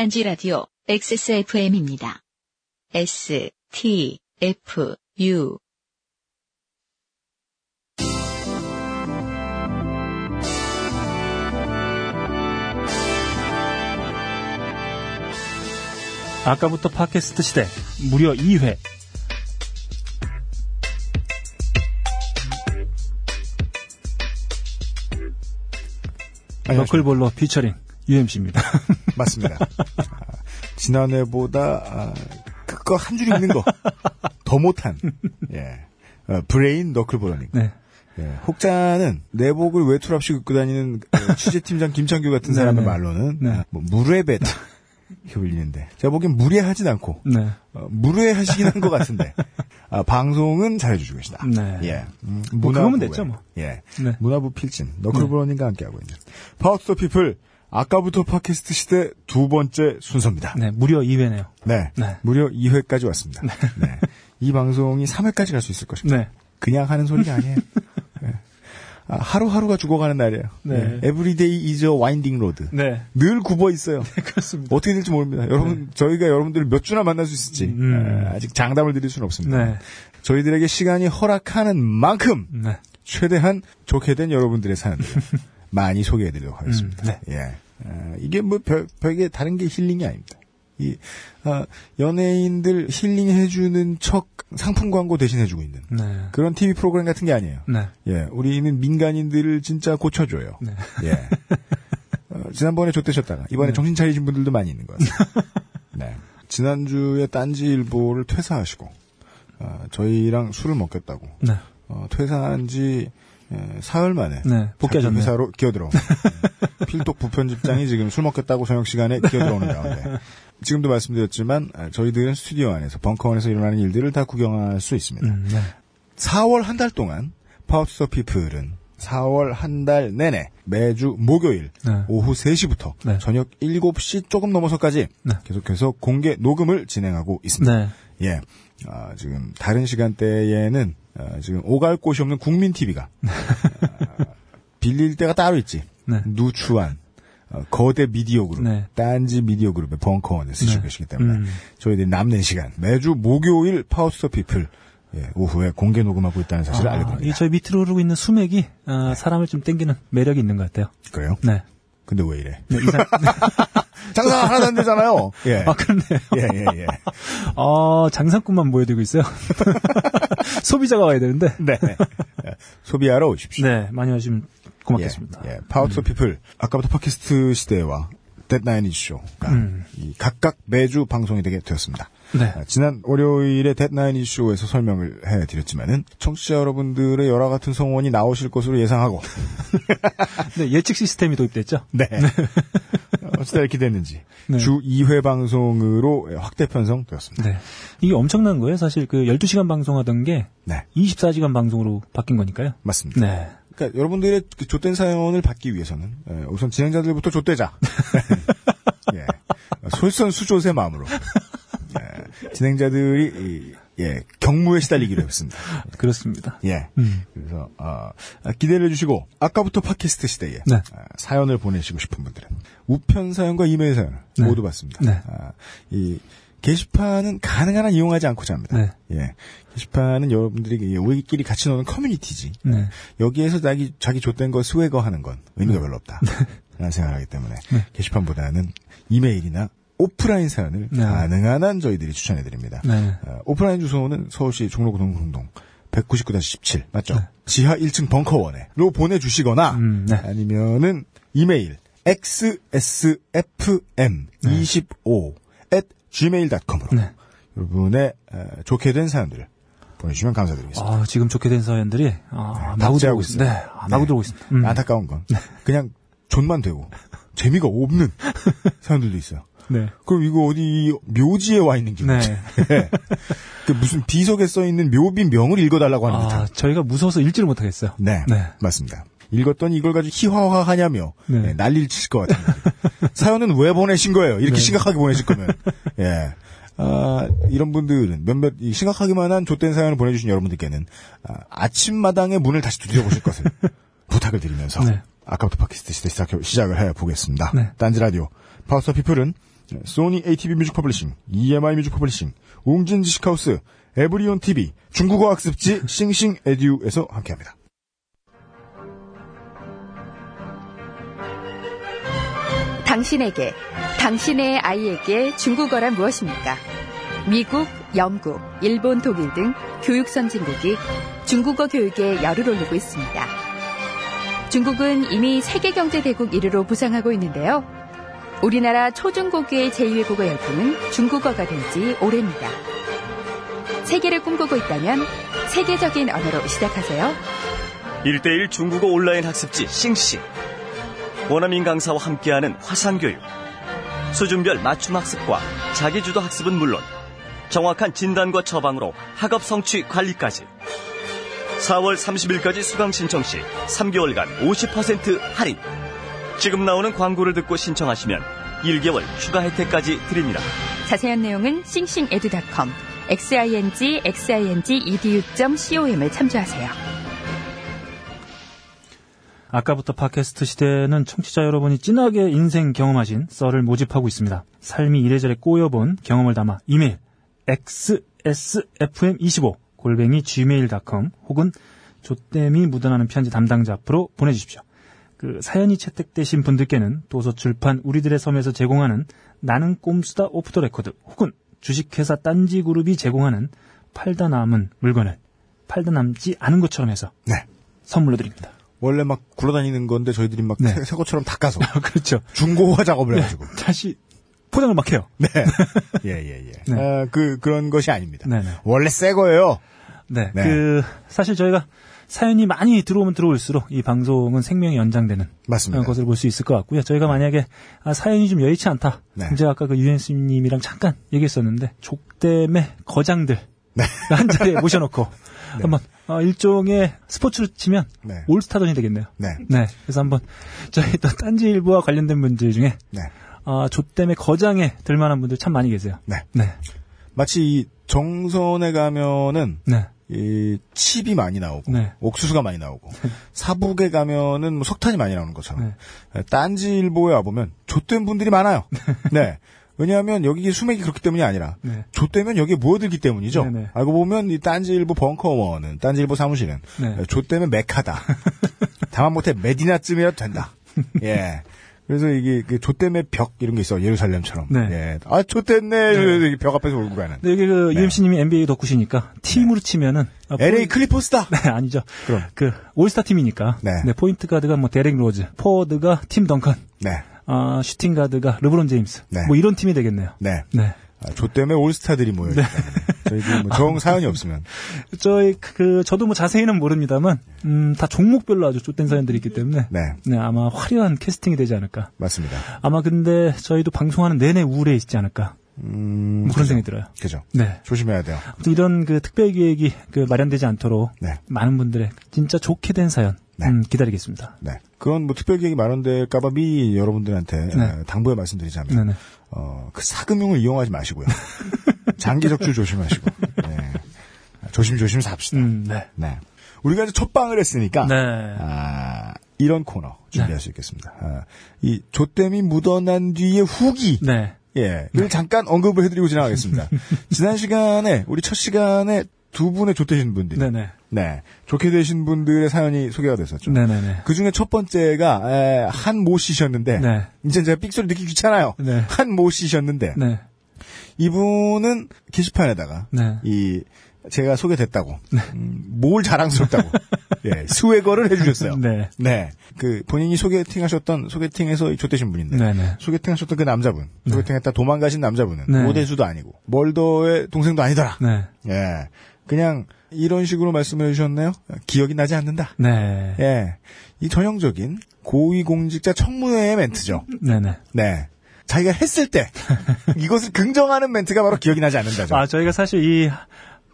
딴지 라디오 XSFM입니다. S, T, F, U. 아까부터 팟캐스트 시대 무려 2회 너클볼러 featuring UMC입니다. 맞습니다. 아, 지난해보다 아, 그거 한 줄 읽는 거 더 못한 예 어, 브레인 너클볼러님. 네. 예, 혹자는 내복을 외투 없이 입고 다니는 어, 취재팀장 김창규 같은 사람의 네, 네. 말로는 네. 아, 뭐 무뢰배다 이렇게 불리는데 제가 보기엔 무례하진 않고 네. 어, 무례하시긴 한 것 같은데 아, 방송은 잘해주고 계시다. 네. 예, 음, 뭐 그거면 문화부의, 됐죠, 뭐. 예, 네. 문화부 필진 너클볼러님과 함께하고 있는 Power to the People 아까부터 팟캐스트 시대 두 번째 순서입니다. 네, 무려 2회네요. 네. 네. 무려 2회까지 왔습니다. 네. 이 방송이 3회까지 갈 수 있을 것입니다. 네. 그냥 하는 소리가 아니에요. 네. 아, 하루하루가 죽어가는 날이에요. 네. Everyday is winding road. 네. 늘 굽어 있어요. 그렇습니다. 어떻게 될지 모릅니다. 여러분, 저희가 여러분들을 몇 주나 만날 수 있을지 음. 아, 아직 장담을 드릴 수는 없습니다. 네. 저희들에게 시간이 허락하는 만큼 네. 최대한 좋게 된 여러분들의 사연들 많이 소개해드리도록 하겠습니다. 음, 네. 예. 아, 이게 뭐 별, 별게 다른 게 힐링이 아닙니다. 이 아, 연예인들 힐링해주는 척 상품 광고 대신 해주고 있는 네. 그런 TV 프로그램 같은 게 아니에요. 네. 예, 우리는 민간인들을 진짜 고쳐줘요. 네. 예. 어, 지난번에 좆되셨다가 이번에 네. 정신 차리신 분들도 많이 있는 것 같습니다. 네. 지난주에 딴지일보를 퇴사하시고 어, 저희랑 술을 먹겠다고 네. 어, 퇴사한 지 예, 사흘 만에 네, 복귀하셨네요. 자기 회사로 기어들어온 음, 필독 부편집장이 지금 술 먹겠다고 저녁 시간에 기어들어오는 가운데 지금도 말씀드렸지만 아, 저희들은 스튜디오 안에서 벙커 안에서 일어나는 일들을 다 구경할 수 있습니다. 음, 네. 4월 한 달 동안 Power to the People은 4월 한 달 내내 매주 목요일 네. 오후 3시부터 네. 저녁 7시 조금 넘어서까지 네. 계속해서 공개 녹음을 진행하고 있습니다. 네. 예. 아, 지금 다른 시간대에는 아, 지금 오갈 곳이 없는 국민 TV가 빌릴 데가 따로 있지. 네. 누추한 어, 거대 미디어 그룹, 네. 딴지 미디어 그룹의 벙커원에 쓰시고 네. 계시기 때문에 음. 저희들이 남는 시간 매주 목요일 Power to the People 예, 오후에 공개 녹음하고 있다는 사실을 아, 알려드립니다. 이 저희 밑으로 흐르고 있는 수맥이 아, 사람을 좀 땡기는 매력이 있는 것 같아요. 그래요? 네. 근데 왜 이래? 네, 이상... 장사 하나도 안 되잖아요. 예. 아, 그렇네요. 예, 예, 예. 아, 장사꾼만 보여드리고 있어요. 소비자가 와야 되는데. 네. 소비하러 오십시오. 네, 많이 와주시면 고맙겠습니다. 예, 예. Power to the People 아까부터 팟캐스트 시대와 데드라인 이슈가 음. 이 각각 매주 방송이 되게 되었습니다. 네. 아, 지난 월요일에 데드라인 이슈에서 설명을 해드렸지만은 청취자 여러분들의 열화 같은 성원이 나오실 것으로 예상하고 네, 예측 시스템이 도입됐죠. 네 어찌다 이렇게 됐는지 네. 주 2회 방송으로 확대 편성되었습니다. 네. 이게 엄청난 거예요. 사실 그 12시간 방송하던 게 네 24시간 방송으로 바뀐 거니까요. 맞습니다. 네. 그러니까 여러분들의 그 좆된 사연을 받기 위해서는 예, 우선 진행자들부터 좆되자. 예. 솔선수조의 마음으로 예, 진행자들이 이, 예, 경무에 시달리기로 했습니다. 그렇습니다. 예. 음. 그래서 어, 아, 기대를 해주시고 아까부터 팟캐스트 시대에 네. 아, 사연을 보내시고 싶은 분들은 우편 사연과 이메일 사연을 네. 모두 받습니다. 네. 아, 이 게시판은 가능한 한 이용하지 않고자 합니다. 네. 예. 게시판은 여러분들이 우리끼리 같이 노는 커뮤니티지. 네. 여기에서 자기 자기 좆된 거 스웨거 하는 건 의미가 별로 없다. 라는 생각을 하기 때문에 네. 게시판보다는 이메일이나 오프라인 사연을 네. 가능한 한 저희들이 추천해 드립니다. 네. 어, 오프라인 주소는 서울시 종로구 동동동 199-17 맞죠? 네. 지하 1층 벙커원에로 보내주시거나 음, 네. 아니면은 이메일 xsfm25 at gmail.com으로 네. 여러분의 어, 좋게 된 사연들을 보내주시면 감사드리겠습니다. 아, 지금 좋게 된 사연들이 아, 마구 답지하고 들어오고 있습니다. 네. 아, 네. 들어오고 있습니다. 음. 안타까운 건 그냥 존만 되고 재미가 없는 사연들도 있어요. 네. 그럼 이거 어디 묘지에 와 있는 기분이지. 네. 그 무슨 비석에 써 있는 묘비 명을 읽어달라고 하는 아, 듯한. 저희가 무서워서 읽지를 못하겠어요. 네, 네. 맞습니다. 읽었더니 이걸 가지고 희화화하냐며 네. 네, 난리를 치실 것 같아요. 사연은 왜 보내신 거예요? 이렇게 네. 심각하게 보내실 거면. 예. 아, 이런 분들은 몇몇 이 심각하기만 한 좆된 사연을 보내주신 여러분들께는 아, 아침마당의 문을 다시 두드려 보실 것을 부탁을 드리면서 네. 아까부터 팟캐스트 시대 시작, 시작을 해보겠습니다. 네. 딴지 라디오 파우스 피플은 네, Sony ATV Music Publishing, EMI Music Publishing, 웅진 지식하우스, 에브리온 TV, 중국어 학습지 싱싱 에듀에서 함께합니다. 당신에게, 당신의 아이에게 중국어란 무엇입니까? 미국, 영국, 일본, 독일 등 교육 선진국이 중국어 교육에 열을 올리고 있습니다. 중국은 이미 세계 경제 대국 1위로 부상하고 있는데요. 우리나라 초중고교의 제2외 국어 열풍은 중국어가 된 지 오래입니다. 세계를 꿈꾸고 있다면 세계적인 언어로 시작하세요. 1대1 중국어 온라인 학습지 싱싱. 원어민 강사와 함께하는 화상교육. 수준별 맞춤 학습과 자기주도 학습은 물론 정확한 진단과 처방으로 학업 성취 관리까지. 4월 30일까지 수강 신청 시 3개월간 50% 할인. 지금 나오는 광고를 듣고 신청하시면 1개월 추가 혜택까지 드립니다. 자세한 내용은 싱싱에듀닷컴 xing xing edu.com을 참조하세요. 아까부터 팟캐스트 시대는 청취자 여러분이 진하게 인생 경험하신 썰을 모집하고 있습니다. 삶이 이래저래 꼬여본 경험을 담아 이메일 xsfm25 골뱅이 gmail.com 혹은 좆됨이 묻어나는 편지 담당자 앞으로 보내주십시오. 그 사연이 채택되신 분들께는 도서출판 우리들의 섬에서 제공하는 나는 꼼수다 off the record 혹은 주식회사 딴지그룹이 제공하는 팔다 남은 물건을 팔다 남지 않은 것처럼 해서 네. 선물로 드립니다. 원래 막 굴러다니는 건데 저희들이 막 네. 새, 새 것처럼 닦아서 그렇죠. 중고화 작업을 해가지고. 다시 포장을 막 해요. 네. 예, 예, 예. 네. 아, 그, 그런 것이 아닙니다. 네네. 원래 새 거예요. 네. 네. 그 사실 저희가 사연이 많이 들어오면 들어올수록 이 방송은 생명이 연장되는 맞습니다. 어, 것을 볼 수 있을 것 같고요. 저희가 만약에 아, 사연이 좀 여의치 않다. 네. 제가 아까 그 유엔스님이랑 잠깐 얘기했었는데 족댐의 거장들 네. 한 자리에 모셔놓고 한번 어, 일종의 스포츠로 치면 네. 올스타전이 되겠네요. 네. 네. 그래서 한번 저희 또 딴지일보와 관련된 분들 중에 네. 아, 족댐의 거장에 들만한 분들 참 많이 계세요. 네. 네. 마치 이 정선에 가면은 네. 이 칩이 많이 나오고 네. 옥수수가 많이 나오고 사북에 가면은 뭐 석탄이 많이 나오는 것처럼 네. 딴지일보에 와보면 좆된 분들이 많아요. 네. 왜냐하면 여기 수맥이 그렇기 때문이 아니라 네. 좆되면 여기에 모여들기 때문이죠. 네네. 알고 보면 이 딴지일보 벙커원은 딴지일보 사무실은 네. 좆되면 메카다. 다만 못해 메디나쯤이라도 된다. 예. 그래서 이게 그 좆됨의 벽 이런 게 있어 예루살렘처럼. 네. 예. 아 좆됐네. 이러면서 벽 앞에서 울고 가는. 근데 여기 그 네. UMC님이 NBA 덕후시니까 팀으로 치면은 아, LA 포인- 클리퍼스다. 네, 아니죠. 그럼. 그 올스타 팀이니까. 네. 포인트 가드가 뭐 데렉 로즈, 포워드가 팀 덩컨, 네. 아, 슈팅 가드가 르브론 제임스. 네. 뭐 이런 팀이 되겠네요. 네. 네. 아, 좆됨의 올스타들이 모여 있다. 저희들이 뭐 정 사연이 없으면 저희 그 저도 뭐 자세히는 모릅니다만 음, 다 종목별로 아주 쫓된 사연들이 있기 때문에 네. 네, 아마 화려한 캐스팅이 되지 않을까. 맞습니다. 아마 근데 저희도 방송하는 내내 우울해 있지 않을까. 음, 뭐 그런 생각이 들어요. 그죠. 네. 조심해야 돼요. 이런 그 특별 기획이 그 마련되지 않도록 네. 많은 분들의 진짜 좋게 된 사연 네. 음, 기다리겠습니다. 네. 그건 뭐 특별 계획이 마련될까봐 미리 여러분들한테 네. 어, 당부해 말씀드리자면 네네. 어, 그 사금융을 이용하지 마시고요. 장기 적출 조심하시고. 네. 조심조심 삽시다. 음, 네. 네. 우리가 이제 첫 방을 했으니까 네. 아, 이런 코너 준비할 수 있겠습니다. 아, 이 조땜이 묻어난 뒤의 후기 네. 예, 를 잠깐 언급을 해드리고 지나가겠습니다. 지난 시간에 우리 첫 시간에 두 분의 좋되신 분들이 네네. 네 좋게 되신 분들의 사연이 소개가 됐었죠. 네네네. 그 중에 첫 번째가 에, 한모 씨셨는데 네. 이제 제가 삑소리 듣기 귀찮아요. 네. 한모 씨셨는데 네. 이분은 게시판에다가 네. 이 제가 소개됐다고 음, 뭘 자랑스럽다고 예, 스웨거를 해주셨어요. 네. 네. 그 본인이 소개팅 하셨던 소개팅에서 좋되신 분인데 네네. 소개팅 하셨던 그 남자분 소개팅 했다 도망가신 남자분은 네. 모대수도 아니고 멀더의 동생도 아니더라. 네. 예. 그냥 이런 식으로 말씀해 주셨네요. 기억이 나지 않는다. 네. 예. 이 전형적인 고위공직자 청문회의 멘트죠. 네네. 네. 자기가 했을 때 이것을 긍정하는 멘트가 바로 기억이 나지 않는다죠. 아, 저희가 사실 이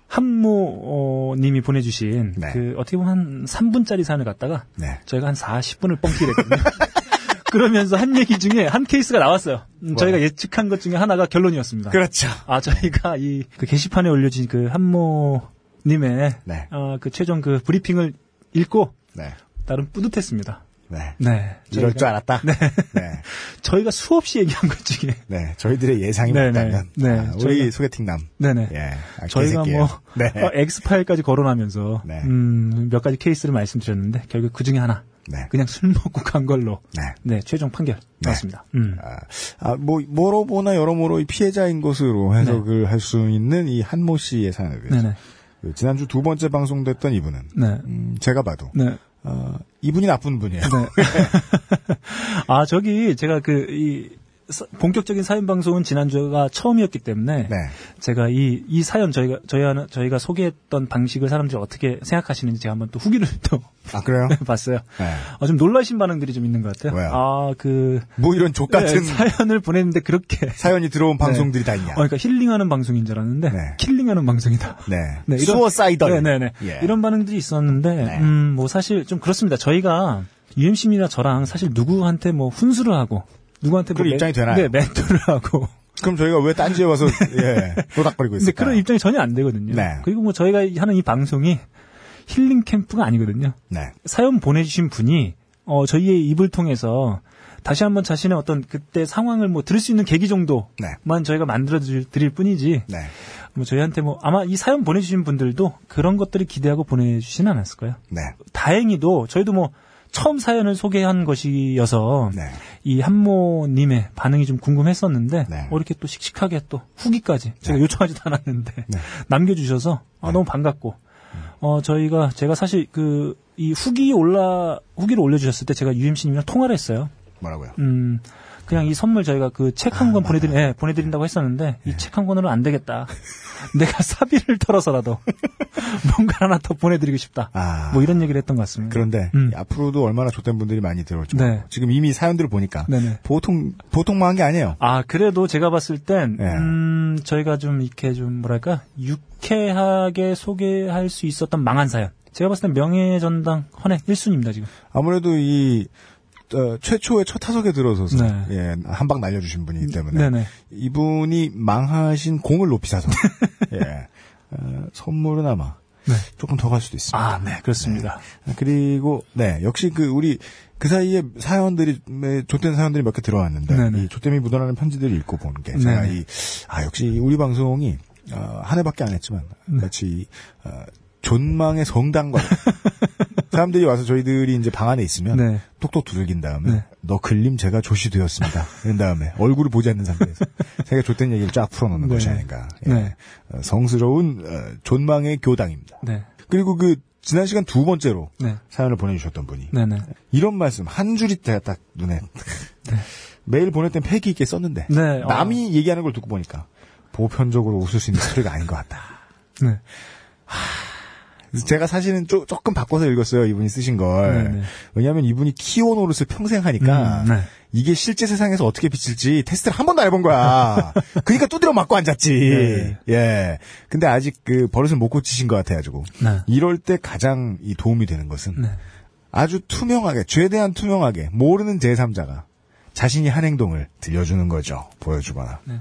한모 어, 님이 보내주신 네. 그 어떻게 보면 한 3분짜리 사연을 갖다가 네. 저희가 한 40분을 뻥튀기를 했거든요. 그러면서 한 얘기 중에 한 케이스가 나왔어요. 음, 저희가 예측한 것 중에 하나가 결론이었습니다. 그렇죠. 아, 저희가 이 그 게시판에 올려진 그 한모 님의 네. 어, 그 최종 그 브리핑을 읽고 네. 나름 뿌듯했습니다. 네. 네. 이럴 저희가- 줄 알았다. 네. 네. 저희가 수없이 얘기한 것 중에. 저희들의 예상이 네, 맞다면. 네. 네. 아, 우리 저희가- 소개팅남. 네네. 예. 아, 저희가 개새끼예요. 뭐 네. 어, 엑스파일까지 거론하면서 네. 음, 몇 가지 케이스를 말씀드렸는데 결국 그 중에 하나 네. 그냥 술 먹고 간 걸로 네. 네 최종 판결 네. 나왔습니다. 음. 아, 아, 뭐, 뭐로 보나 여러모로 이 피해자인 것으로 해석을 할수 있는 이 한모 씨의 사연에 대해서. 네네. 그 지난주 두 번째 방송됐던 이분은, 네. 음, 제가 봐도, 네. 어, 이분이 나쁜 분이에요. 네. 아 저기 제가 그 이 본격적인 사연 방송은 지난주가 처음이었기 때문에 네. 제가 이, 이 사연 저희가 저희 저희가 소개했던 방식을 사람들이 어떻게 생각하시는지 제가 한번 또 후기를 또 아, 그래요? 봤어요. 네. 아, 좀 놀라신 반응들이 좀 있는 것 같아요. 왜요? 아, 그, 뭐 이런 족 같은 네, 사연을 보냈는데 그렇게. 사연이 들어온 방송들이 다 있냐. 어, 그러니까 힐링하는 방송인 줄 알았는데, 네. 킬링하는 방송이다. 네. 네, 이런- 수어사이덜. 네네네. 예. 이런 반응들이 있었는데, 네. 음, 뭐 사실 좀 그렇습니다. 저희가 UMC님이나 저랑 사실 누구한테 뭐 훈수를 하고, 누구한테 뭐 그런 입장이 되나요? 네, 멘토를 하고. 그럼 저희가 왜 딴지에 와서, 예, 노닥거리고 있을까? 그런 입장이 전혀 안 되거든요. 네. 그리고 뭐 저희가 하는 이 방송이 힐링 캠프가 아니거든요. 네. 사연 보내주신 분이 어, 저희의 입을 통해서 다시 한번 자신의 어떤 그때 상황을 뭐 들을 수 있는 계기 정도만 네. 저희가 만들어 줄- 드릴 뿐이지 네. 뭐 저희한테 뭐 아마 이 사연 보내주신 분들도 그런 것들을 기대하고 보내주지는 않았을 거예요. 네. 다행히도 저희도 뭐 처음 사연을 소개한 것이어서 네. 이 한모님의 반응이 좀 궁금했었는데 네. 어, 이렇게 또 씩씩하게 또 후기까지 제가 네. 요청하지도 않았는데 네. 남겨주셔서 아, 네. 너무 반갑고 어 저희가 제가 사실 그 이 후기 올라 후기를 올려주셨을 때 제가 UMC님이랑 통화를 했어요. 뭐라고요? 음 그냥 이 선물 저희가 그 책 한권 아, 보내드린 예, 보내드린다고 했었는데 이 책 한 권으로 안 되겠다. 내가 사비를 털어서라도 뭔가 하나 더 보내드리고 싶다. 아. 뭐 이런 얘기를 했던 것 같습니다. 그런데 음. 앞으로도 얼마나 좆된 분들이 많이 들어올지 네. 지금 이미 사연들을 보니까 네네. 보통 보통만 한 게 아니에요. 아, 그래도 제가 봤을 땐, 예. 음, 저희가 좀 이렇게 좀 뭐랄까, 유쾌하게 소개할 수 있었던 망한 사연. 제가 봤을 땐 명예전당 헌액 1순위입니다, 지금. 아무래도 이 어, 최초의 첫 타석에 들어서서 네. 예, 한 방 날려주신 분이기 때문에 네네. 이분이 망하신 공을 높이 사서 예, 어, 선물은 아마 네. 조금 더 갈 수도 있습니다. 아, 네, 그렇습니다. 그리고 네 역시 그 우리 그 사이에 사연들이 네, 좆된 사연들이 몇 개 들어왔는데 네네. 이 좆됨이 묻어나는 편지들을 읽고 보는 게 제가 네네. 이아 역시 우리 방송이 어, 한 해밖에 안 했지만 네. 마치 어, 존망의 성당과 사람들이 와서 저희들이 이제 방 안에 있으면 네. 똑똑 두들긴 다음에 네. 너 글림 제가 조시 되었습니다. 그런 다음에 얼굴을 보지 않는 상태에서 제가 좆된 얘기를 쫙 풀어놓는 네. 것이 아닌가. 예. 네. 어, 성스러운 어, 존망의 교당입니다. 네. 그리고 그 지난 시간 두 번째로 네. 사연을 보내주셨던 분이. 이런 말씀 한 줄이 딱 눈에 메일 보낼 땐 패기 있게 썼는데 네, 어. 남이 얘기하는 걸 듣고 보니까 보편적으로 웃을 수 있는 소리가 아닌 것 같다. 네. 그래서 제가 사실은 쪼, 조금 바꿔서 읽었어요 이분이 쓰신 걸 네네. 왜냐하면 이분이 키워 노릇을 평생 하니까 음, 네. 이게 실제 세상에서 어떻게 비칠지 테스트를 한 번도 안 해본 거야. 그러니까 두드려 맞고 앉았지. 네. 예. 근데 아직 그 버릇을 못 고치신 것 같아가지고 네. 이럴 때 가장 이 도움이 되는 것은 네. 아주 투명하게, 죄에 대한 투명하게, 모르는 제3자가 자신이 한 행동을 들려주는 거죠. 보여주거나. 네.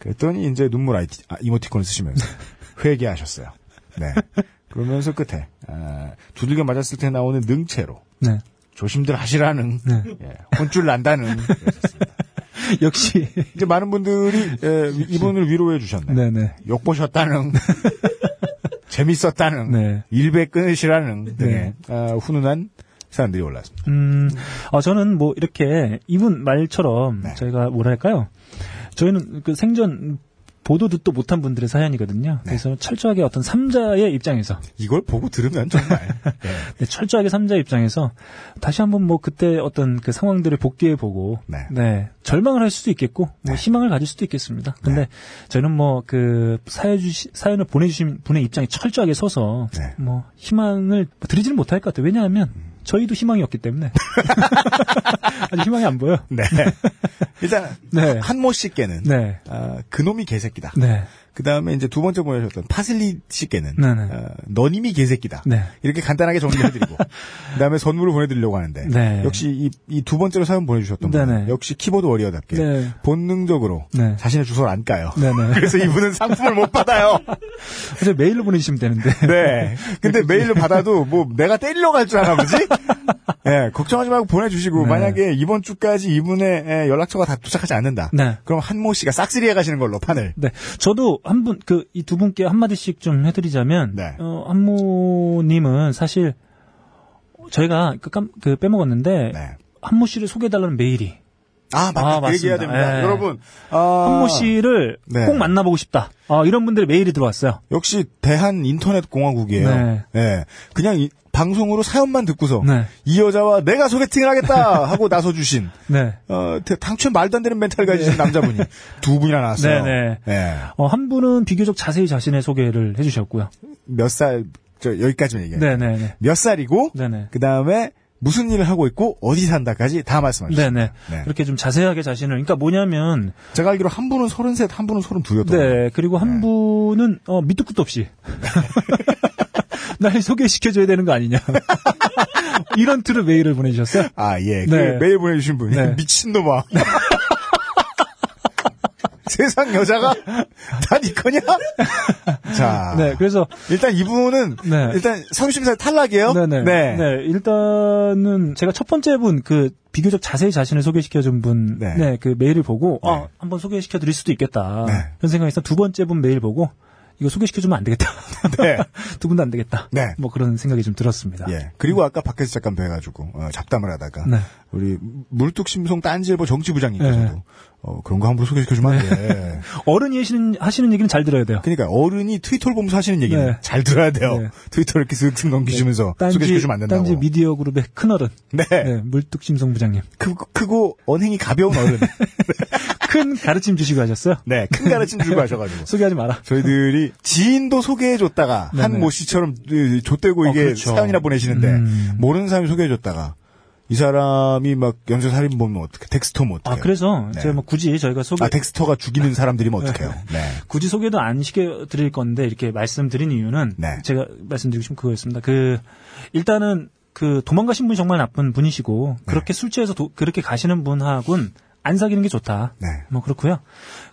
그랬더니 이제 눈물 아이티, 아, 이모티콘을 쓰시면서 회개하셨어요. 네. 그러면서 끝에, 아, 두들겨 맞았을 때 나오는 능체로 네. 조심들 하시라는, 네. 예, 혼줄 난다는. 역시. 이제 많은 분들이 예, 이분을 위로해 주셨네. 네네. 욕 보셨다는, 재밌었다는, 네. 일배 끊으시라는 등의 네. 아, 훈훈한 사연들이 올랐습니다. 음, 어, 저는 뭐 이렇게 이분 말처럼 네. 저희가 뭐랄까요. 저희는 그 생전 보도 듣도 못한 분들의 사연이거든요. 네. 그래서 철저하게 어떤 삼자의 입장에서 이걸 보고 들으면 정말 예. 네, 철저하게 삼자 입장에서 다시 한번 뭐 그때 어떤 그 상황들을 복귀해 보고 네. 절망을 할 수도 있겠고 뭐 네. 희망을 가질 수도 있겠습니다. 근데 저는 뭐 그 사연 주시 사연을 보내주신 분의 입장에 철저하게 서서 네. 뭐 희망을 드리지는 못할 것 같아요. 왜냐하면 저희도 희망이 없기 때문에 아직 희망이 안 보여. 네. 일단 네. 한모 씨께는 네, 아, 그놈이 개새끼다. 네, 그 다음에 이제 두 번째 보내셨던 파슬리 씨께는 네네. 어, 너님이 개새끼다. 네. 이렇게 간단하게 정리해드리고 그 다음에 선물을 보내드리려고 하는데 네. 역시 이두 번째로 사연 보내주셨던 분 네네. 역시 키보드 워리어답게 네. 본능적으로 네. 자신의 주소를 안 까요. 네네. 그래서 이분은 상품을 못 받아요. 그래서 메일로 보내주시면 되는데. 네. 근데 메일로 받아도 뭐 내가 때리러 갈줄 아나 보지? 예, 걱정하지 말고 보내주시고 네. 만약에 이번 주까지 이분의 예, 연락처가 다 도착하지 않는다. 네. 그럼 한모 씨가 싹쓸이해 가시는 걸로 판을. 네. 저도 한 분, 그, 이 두 분께 한마디씩 좀 해드리자면, 네. 어, 한모님은 사실, 저희가 그, 깜, 그 빼먹었는데, 네. 한모 씨를 소개해달라는 메일이, 아, 맞다. 아, 그 얘기해야. 됩니다. 예. 여러분, 아, 한모 씨를 네. 꼭 만나보고 싶다. 어, 이런 분들의 메일이 들어왔어요. 역시 대한 인터넷 공화국이에요. 네. 예. 그냥 이- 방송으로 사연만 듣고서 네. 이 여자와 내가 소개팅을 하겠다 하고 나서 주신 네. 어, 대- 당초에 말도 안 되는 멘탈 가지신 남자분이 두 분이나 나왔어요. 네, 예. 어, 한 분은 비교적 자세히 자신의 소개를 해주셨고요. 몇 살, 저, 여기까지만 얘기해요. 네네네. 몇 살이고, 네네. 그 다음에 무슨 일을 하고 있고, 어디 산다까지 다 말씀하셨어요. 네네. 네. 그렇게 좀 자세하게 자신을, 그러니까 뭐냐면, 제가 알기로 한 분은 서른셋, 한 분은 서른두였던 네, 그리고 한 분은, 어, 밑도 끝도 없이. 날 소개시켜 줘야 되는 거 아니냐. 이런 틀의 메일을 보내주셨어요. 아, 예. 그 네. 메일 보내주신 분이 네. 미친놈아. 세상 여자가 다 니 거냐? 자. 네, 그래서, 일단 이분은 네. 일단 성심사 탈락이에요. 네네. 네. 네, 일단은 제가 첫 번째 분, 그, 비교적 자세히 자신을 소개시켜준 분, 네. 네, 그 메일을 보고, 네. 아, 한번 소개시켜 드릴 수도 있겠다. 네. 그런 있어 두 번째 분 메일 보고, 이거 소개시켜주면 안 되겠다. 네. 두 분도 안 되겠다. 네. 뭐 그런 생각이 좀 들었습니다. 예. 그리고 아까 밖에서 잠깐 뵈가지고 어, 잡담을 하다가 네. 우리 물뚝심송 딴지일보 정치부장님께서도 네. 어, 그런 거 함부로 소개시켜주면 안 돼. 어른이 하시는, 하시는 얘기는 잘 들어야 돼요. 그러니까 어른이 트위터를 보면서 하시는 얘기는 네. 잘 들어야 돼요. 네. 트위터를 이렇게 슥슥 넘기시면서 소개시켜주면 안 된다고. 딴지 미디어 그룹의 큰 어른. 네. 네, 물뚝심송 부장님. 크, 크고 언행이 가벼운 어른. 큰 가르침 주시고 하셨어요. 네. 큰 가르침 주고 하셔가지고. 소개하지 마라. 저희들이 지인도 소개해줬다가. 한 모 씨처럼 그, 좆대고 어, 이게 그렇죠. 사연이나 보내시는데 음. 모르는 사람이 소개해줬다가 이 사람이 막 연쇄살인 보면 어떻게 덱스터면 어떻게 아, 그래서 네. 제가 뭐 굳이 저희가 소개, 아 덱스터가 죽이는 사람들이면 어떡해요 네. 굳이 소개도 안 시켜드릴 건데 이렇게 말씀드린 이유는 네. 제가 말씀드리고 싶은 그거였습니다. 그 일단은 그 도망가신 분이 정말 나쁜 분이시고 그렇게 술 취해서 도- 그렇게 가시는 분하고는 안 사귀는 게 좋다. 네. 뭐 그렇고요.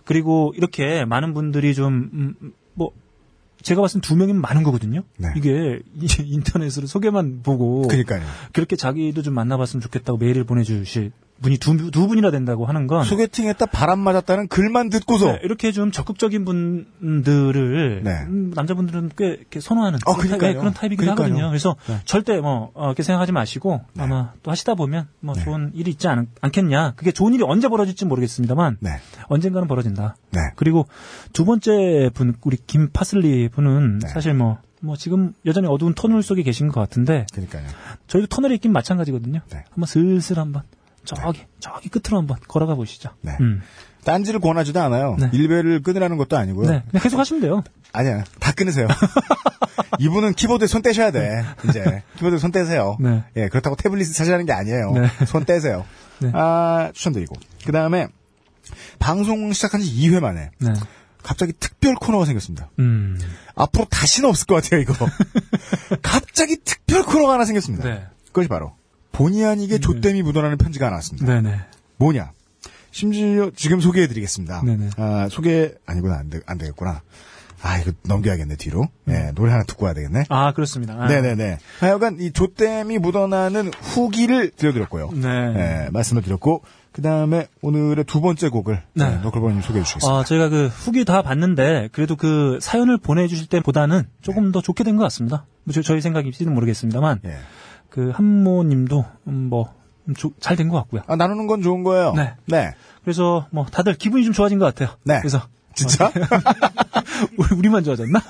그리고 이렇게 많은 분들이 좀 음, 뭐 제가 봤을 때 두 명이면 많은 거거든요. 네. 이게 인터넷으로 소개만 보고 그러니까요 그렇게 자기도 좀 만나봤으면 좋겠다고 메일을 보내주실 분이 두, 두 분이나 된다고 하는 건 소개팅했다 바람 맞았다는 글만 듣고서 네, 이렇게 좀 적극적인 분들을 네. 음, 남자분들은 꽤 이렇게 선호하는 어, 그런, 타입. 네, 그런 타입이긴 그러니까요. 하거든요. 그래서 네. 절대 뭐 어, 이렇게 생각하지 마시고 아마 또 하시다 보면 뭐 좋은 일이 있지 않, 겠냐 그게 좋은 일이 언제 벌어질지 모르겠습니다만 네. 언젠가는 벌어진다. 네. 그리고 두 번째 분 우리 김파슬리 분은 네. 사실 뭐뭐 지금 여전히 어두운 터널 속에 계신 것 같은데 그러니까요 저희도 터널에 있긴 마찬가지거든요. 네. 한번 슬슬 한번 저기 저기 끝으로 한번 걸어가 보시죠. 네. 음. 딴지를 권하지도 않아요 네. 일배를 끊으라는 것도 아니고요 네, 그냥 계속 하시면 돼요. 아니야 다 끊으세요 이분은 키보드에 손 떼셔야 돼 이제 키보드에 손 떼세요 네. 예 그렇다고 태블릿 사시라는 게 아니에요 네. 손 떼세요 네. 아 추천드리고 그 다음에 방송 시작한 지 2회 만에 네. 갑자기 특별 코너가 생겼습니다. 음. 앞으로 다시는 없을 것 같아요, 이거. 갑자기 특별 코너가 하나 생겼습니다. 네. 그것이 바로 본의 아니게 조땜이 묻어나는 편지가 하나 왔습니다. 네네. 뭐냐? 심지어 지금 소개해드리겠습니다. 네네. 아, 소개 아니구나 안, 되, 안 되겠구나. 아 이거 넘겨야겠네 뒤로. 예, 노래 하나 듣고 와야 되겠네. 아, 그렇습니다. 아. 네네네. 하여간 이 조땜이 묻어나는 후기를 들려드렸고요. 네. 예, 말씀을 드렸고 그 다음에 오늘의 두 번째 곡을 네. 네. 너클버님 소개해 주시겠습니다. 아, 저희가 그 후기 다 봤는데 그래도 그 사연을 보내주실 때보다는 조금 더 좋게 된 것 같습니다. 뭐 저, 저희 생각일지는 모르겠습니다만 예. 그 한모님도 음, 뭐잘 된 것 같고요. 아, 나누는 건 좋은 거예요. 네. 네. 그래서 뭐 다들 기분이 좀 좋아진 것 같아요. 네. 그래서 진짜? 우리 우리만 좋아졌나?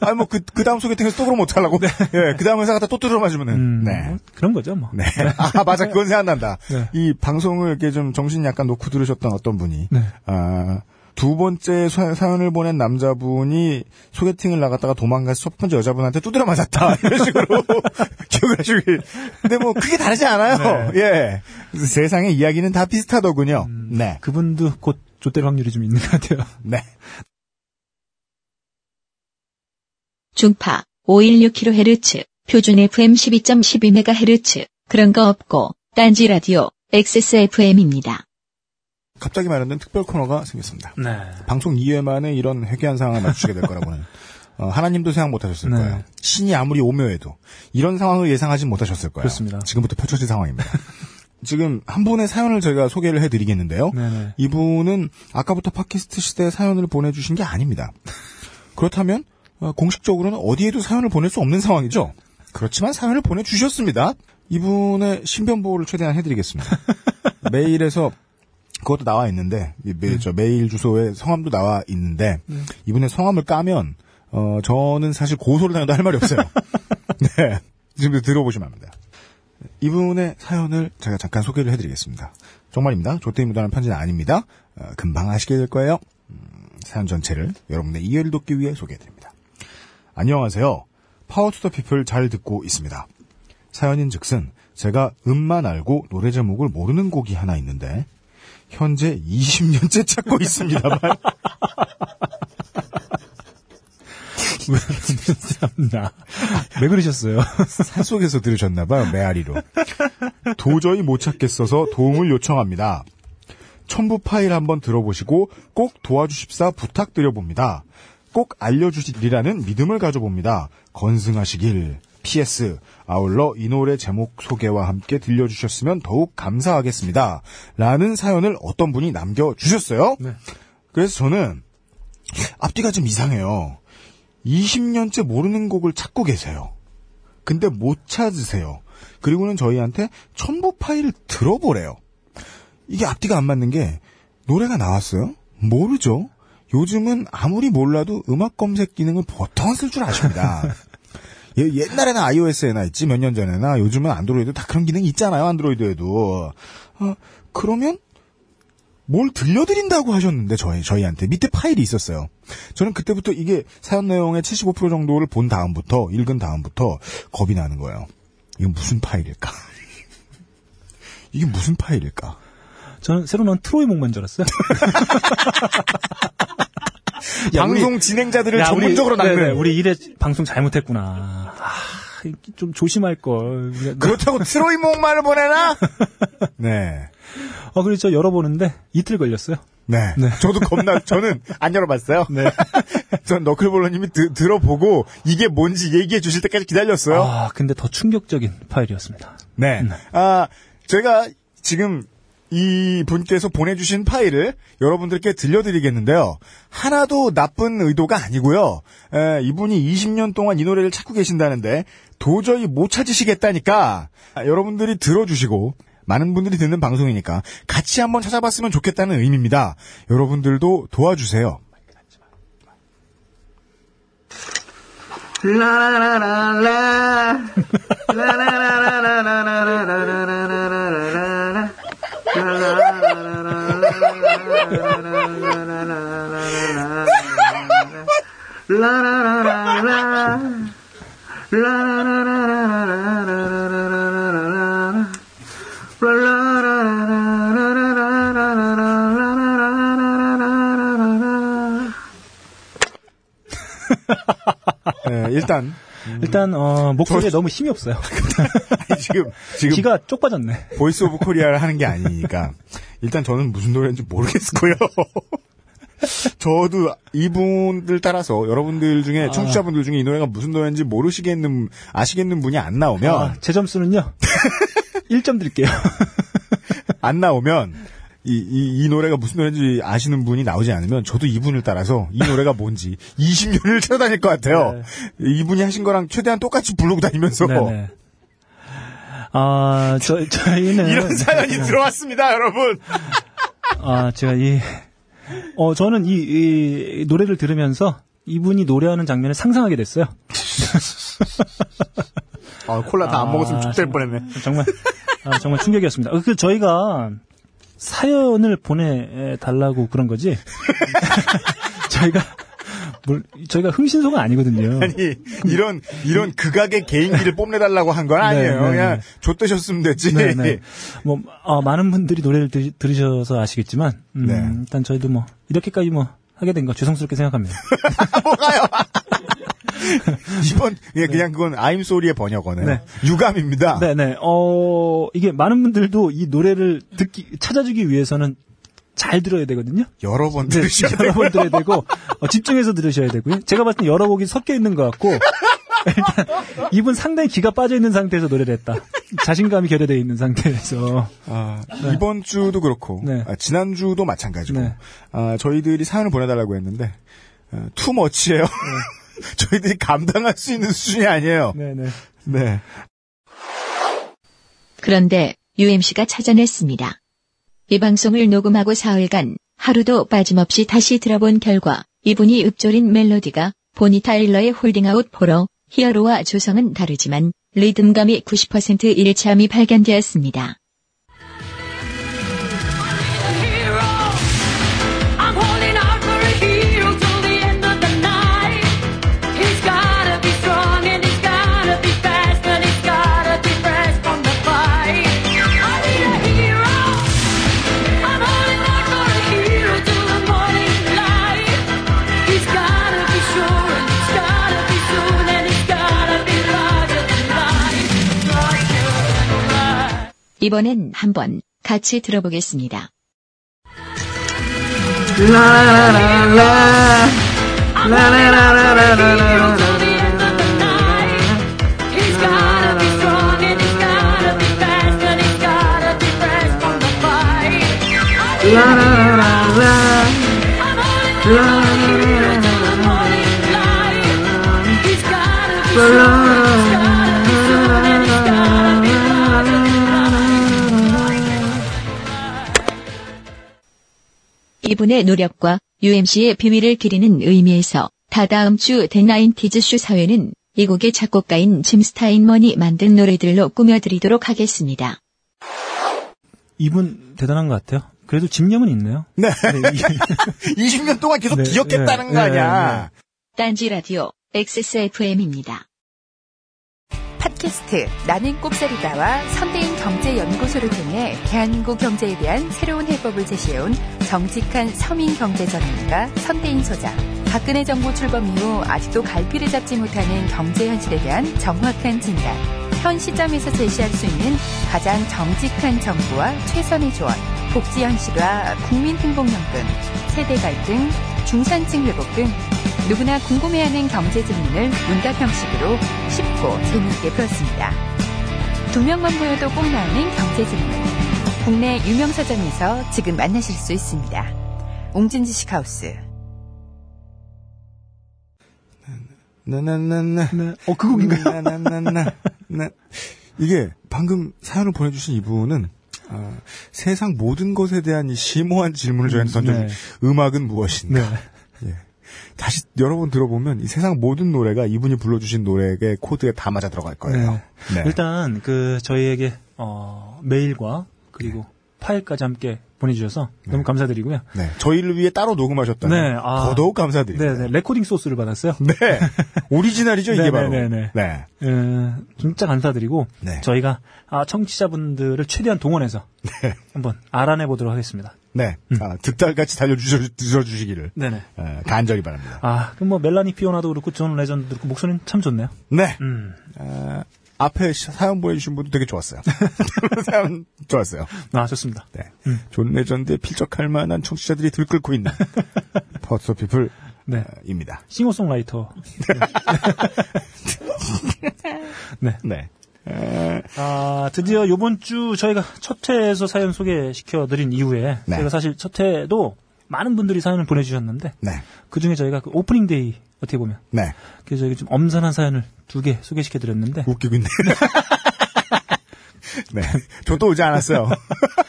아니, 뭐, 그, 그 다음 소개팅에서 또 그러면 어떡하려고? 예, 그 다음 회사 갔다 또 뚫어 맞으면은. 음, 네. 뭐 그런 거죠, 뭐. 네. 아, 맞아. 그건 생각난다. 네. 이 방송을 이렇게 좀 정신 약간 놓고 들으셨던 어떤 분이. 네. 아, 두 번째 사- 사연을 보낸 남자분이 소개팅을 나갔다가 도망가서 첫 번째 여자분한테 두드려 맞았다. 이런 식으로 기억을 하시길. 근데 뭐, 크게 다르지 않아요. 예. 그래서 세상의 이야기는 다 비슷하더군요. 네. 그분도 곧 좆될 확률이 좀 있는 것 같아요. 네. 중파 516kHz, 표준 FM 12.12MHz, 그런 거 없고, 딴지 라디오, XSFM입니다. 갑자기 마련된 특별 코너가 생겼습니다. 네. 방송 2회 만에 이런 회귀한 상황을 맞추게 될 거라고는 어, 하나님도 생각 못하셨을 네. 거예요. 신이 아무리 오묘해도 이런 상황을 예상하진 못하셨을 거예요. 그렇습니다. 지금부터 펼쳐질 상황입니다. 지금 한 분의 사연을 저희가 소개를 해드리겠는데요. 네네. 이분은 아까부터 팟캐스트 시대에 사연을 보내주신 게 아닙니다. 그렇다면 어, 공식적으로는 어디에도 사연을 보낼 수 없는 상황이죠. 그렇지만 사연을 보내주셨습니다. 이분의 신변 보호를 최대한 해드리겠습니다. 메일에서 그것도 나와 있는데 이 메일, 저 메일 주소에 성함도 나와 있는데 이분의 성함을 까면 어 저는 사실 고소를 당해도 할 말이 없어요. 네. 지금 들어보시면 합니다. 이분의 사연을 제가 잠깐 소개를 해드리겠습니다. 정말입니다. 조태이 무단한 편지는 아닙니다. 어, 금방 아시게 될 거예요. 음, 사연 전체를 여러분의 이해를 돕기 위해 소개해드립니다. 안녕하세요. Power to the People 잘 듣고 있습니다. 사연인 즉슨 제가 음만 알고 노래 제목을 모르는 곡이 하나 있는데 현재 20년째 찾고 있습니다만 참나. 왜 그러셨어요? 산속에서 들으셨나봐요, 메아리로. 도저히 못 찾겠어서 도움을 요청합니다. 첨부 파일 한번 들어보시고 꼭 도와주십사 부탁드려봅니다. 꼭 알려주시리라는 믿음을 가져봅니다. 건승하시길. PS. 아울러 이 노래 제목 소개와 함께 들려주셨으면 더욱 감사하겠습니다. 라는 사연을 어떤 분이 남겨주셨어요. 그래서 저는 앞뒤가 좀 이상해요. 20년째 모르는 곡을 찾고 계세요. 근데 못 찾으세요. 그리고는 저희한테 첨부 파일을 들어보래요. 이게 앞뒤가 안 맞는 게 노래가 나왔어요? 모르죠. 요즘은 아무리 몰라도 음악 검색 기능을 보통은 쓸줄 아십니다. 예, 옛날에는 iOS에나 있지 몇 년 전에나 요즘은 안드로이드 다 그런 기능이 있잖아요. 안드로이드에도. 어, 그러면 뭘 들려드린다고 하셨는데 저희 저희한테 밑에 파일이 있었어요. 저는 그때부터 이게 사연 내용의 75% 정도를 본 다음부터 읽은 다음부터 겁이 나는 거예요. 이건 무슨 파일일까? 이게 무슨 파일일까? 저는 새로 나온 트로이 목만 줄 알았어요. 야, 우리- 방송 진행자들을 야, 전문적으로 우리, 낚는 네네, 우리 일에 방송 잘못했구나. 아, 좀 조심할 걸. 그렇다고 트로이 목말을 보내나? 네. 어, 그래서 저 열어보는데 이틀 걸렸어요. 네. 네. 저도 겁나, 저는 안 열어봤어요. 네. 전 너클볼러님이 드- 들어보고 이게 뭔지 얘기해 주실 때까지 기다렸어요. 아, 근데 더 충격적인 파일이었습니다. 네. 아, 제가 지금 이 분께서 보내주신 파일을 여러분들께 들려드리겠는데요. 하나도 나쁜 의도가 아니고요. 에, 이분이 20년 동안 이 노래를 찾고 계신다는데 도저히 못 찾으시겠다니까 아, 여러분들이 들어주시고 많은 분들이 듣는 방송이니까 같이 한번 찾아봤으면 좋겠다는 의미입니다. 여러분들도 도와주세요. 네, 일단 일단 어, 목소리에 너무 힘이 없어요. 지금 지금 기가 쪽 빠졌네. Voice of Korea를 하는 게 아니니까 일단 저는 무슨 노래인지 모르겠고요. 저도 이분들 따라서 여러분들 중에 청취자분들 중에 이 노래가 무슨 노래인지 모르시겠는 아시겠는 분이 안 나오면 아, 제 점수는요. 1점 드릴게요. 안 나오면 이, 이, 이 노래가 무슨 노래인지 아시는 분이 나오지 않으면 저도 이분을 따라서 이 노래가 뭔지 20년을 찾아다닐 것 같아요. 이분이 하신 거랑 최대한 똑같이 부르고 다니면서 네네. 아, 저, 저희는. 이런 사연이 들어왔습니다, 여러분. 아, 제가 이, 어, 저는 이, 이 노래를 들으면서 이분이 노래하는 장면을 상상하게 됐어요. 아, 콜라 다안 아, 먹었으면 죽될 정- 뻔했네. 정말, 아, 정말 충격이었습니다. 어, 그, 저희가 사연을 보내달라고 그런 거지. 저희가, 뭘, 저희가 흥신소가 아니거든요. 아니 이런 이런 극악의 개인기를 뽐내달라고 한 건 아니에요. 네, 네, 그냥 네. 좆되셨으면 됐지. 네네. 뭐, 어, 많은 분들이 노래를 들, 들으셔서 아시겠지만, 음, 네. 일단 저희도 뭐, 이렇게까지 뭐, 하게 된 거 죄송스럽게 생각합니다. 이번 예 그냥 그건 아임 소리의 번역어네요. 네. 유감입니다. 네네. 어, 이게 많은 분들도 이 노래를 듣기, 찾아주기 위해서는 잘 들어야 되거든요. 여러 번 네, 들으셔야 여러 번 들어야 되고, 어, 집중해서 들으셔야 되고요. 제가 봤을 때 여러 곡이 섞여 있는 것 같고, 일단, 이분 상당히 기가 빠져 있는 상태에서 노래를 했다. 자신감이 결여되어 있는 상태에서. 아, 이번 주도 그렇고 네. 아, 지난 주도 마찬가지고 네. 아, 저희들이 사연을 보내달라고 했는데 어, 투머치예요. 저희들이 감당할 수 있는 수준이 아니에요. 네네. 네. 그런데 UMC가 찾아냈습니다. 이 방송을 녹음하고 사흘간 하루도 빠짐없이 다시 들어본 결과 이분이 읊조린 멜로디가 보니 타일러의 Holding Out for a Hero와 조성은 다르지만 리듬감이 90% 일치함이 발견되었습니다. 이번엔 한번 같이 들어보겠습니다. He's gotta be 이분의 노력과 UMC의 비밀을 기리는 의미에서 다다음 주 데나인티즈 쇼 사회는 이 곡의 작곡가인 짐 스타인먼이 만든 노래들로 꾸며드리도록 하겠습니다. 이분 대단한 것 같아요. 그래도 집념은 있네요. 네. 네, 이- 20년 동안 계속 네, 기억했다는 네, 거 네, 아니야. 딴지 라디오 XSFM입니다. 팟캐스트 나는 꼽사리다와 선대인 경제연구소를 통해 대한민국 경제에 대한 새로운 해법을 제시해온 정직한 서민 경제 전문가 선대인 소장. 박근혜 정부 출범 이후 아직도 갈피를 잡지 못하는 경제 현실에 대한 정확한 진단. 현 시점에서 제시할 수 있는 가장 정직한 정부와 최선의 조언. 복지 현실화, 국민 행복 연금, 세대 갈등, 중산층 회복 등 누구나 궁금해하는 경제 질문을 문답 형식으로 쉽고 재미있게 풀었습니다. 두 명만 모여도 꼭 나오는 경제 질문. 국내 유명 서점에서 지금 만나실 수 있습니다. 옹진지식 하우스. 나나나나. 네. 어, 그 곡인가요? 나나나나. 나. 이게 방금 사연을 보내주신 이분은 아, 세상 모든 것에 대한 이 심오한 질문을 저희한테 던져준 네. 음악은 무엇인가. 네. 예. 다시 여러 번 들어보면 이 세상 모든 노래가 이분이 불러주신 노래의 코드에 다 맞아 들어갈 거예요. 네. 일단 그 저희에게 어, 메일과 그리고 파일까지 함께 보내주셔서 너무 감사드리고요. 네. 저희를 위해 따로 녹음하셨다는 네, 아. 더더욱 감사드립니다. 네, 네, 레코딩 소스를 받았어요. 네. 오리지널이죠, 이게 네, 바로. 네, 네, 네. 에, 진짜 감사드리고 네. 저희가 아, 청취자분들을 최대한 동원해서 네. 한번 알아내 보도록 하겠습니다. 네. 음. 아, 득달같이 달려주셔주시기를 네네. 에, 간절히 바랍니다. 아, 그럼 뭐 멜라니 피오나도 그렇고 존 레전드도 그렇고 목소리는 참 좋네요. 네. 음. 아, 앞에 시- 사연 보내주신 분도 되게 좋았어요. 사연 좋았어요. 아, 좋습니다. 네. 존 레전드에 필적할 만한 청취자들이 들끓고 있는 퍼스 피플 네. 입니다. 싱어송라이터. 네. 네. 에, 아, 드디어 요번 주 저희가 첫 회에서 사연 소개시켜 드린 이후에 네. 저희가 사실 첫 회도 많은 분들이 사연을 보내주셨는데 네. 그 중에 저희가 그 opening day 어떻게 보면 네. 그래서 저희가 좀 엄선한 사연을 두 개 소개시켜 드렸는데 웃기고 있네. 네. 저도 오지 않았어요.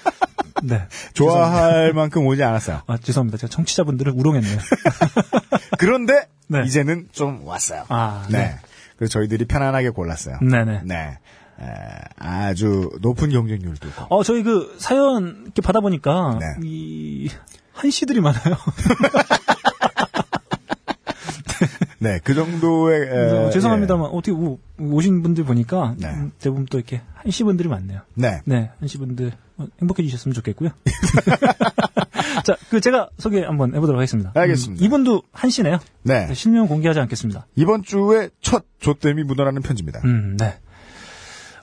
네. 좋아할 만큼 오지 않았어요. 아, 죄송합니다. 제가 청취자분들을 우롱했네요. 그런데 네. 이제는 좀 왔어요. 아, 네. 네. 그래서 저희들이 편안하게 골랐어요. 네네. 네. 에, 아주 높은 경쟁률도 있고. 어, 저희 그 사연 이렇게 받아보니까 네. 이 한시들이 많아요. 네, 그 정도의 에, 어, 죄송합니다만 어떻게 오, 오신 분들 보니까 네. 음, 대부분 또 이렇게 한시 분들이 많네요. 예. 네. 네, 한시 분들 어, 행복해 주셨으면 좋겠고요. 자, 그 제가 소개 한번 해보도록 하겠습니다. 알겠습니다. 음, 이분도 한시네요. 네. 네, 실명 공개하지 않겠습니다. 이번 주에 첫 조땜이 묻어나는 편지입니다. 음, 네.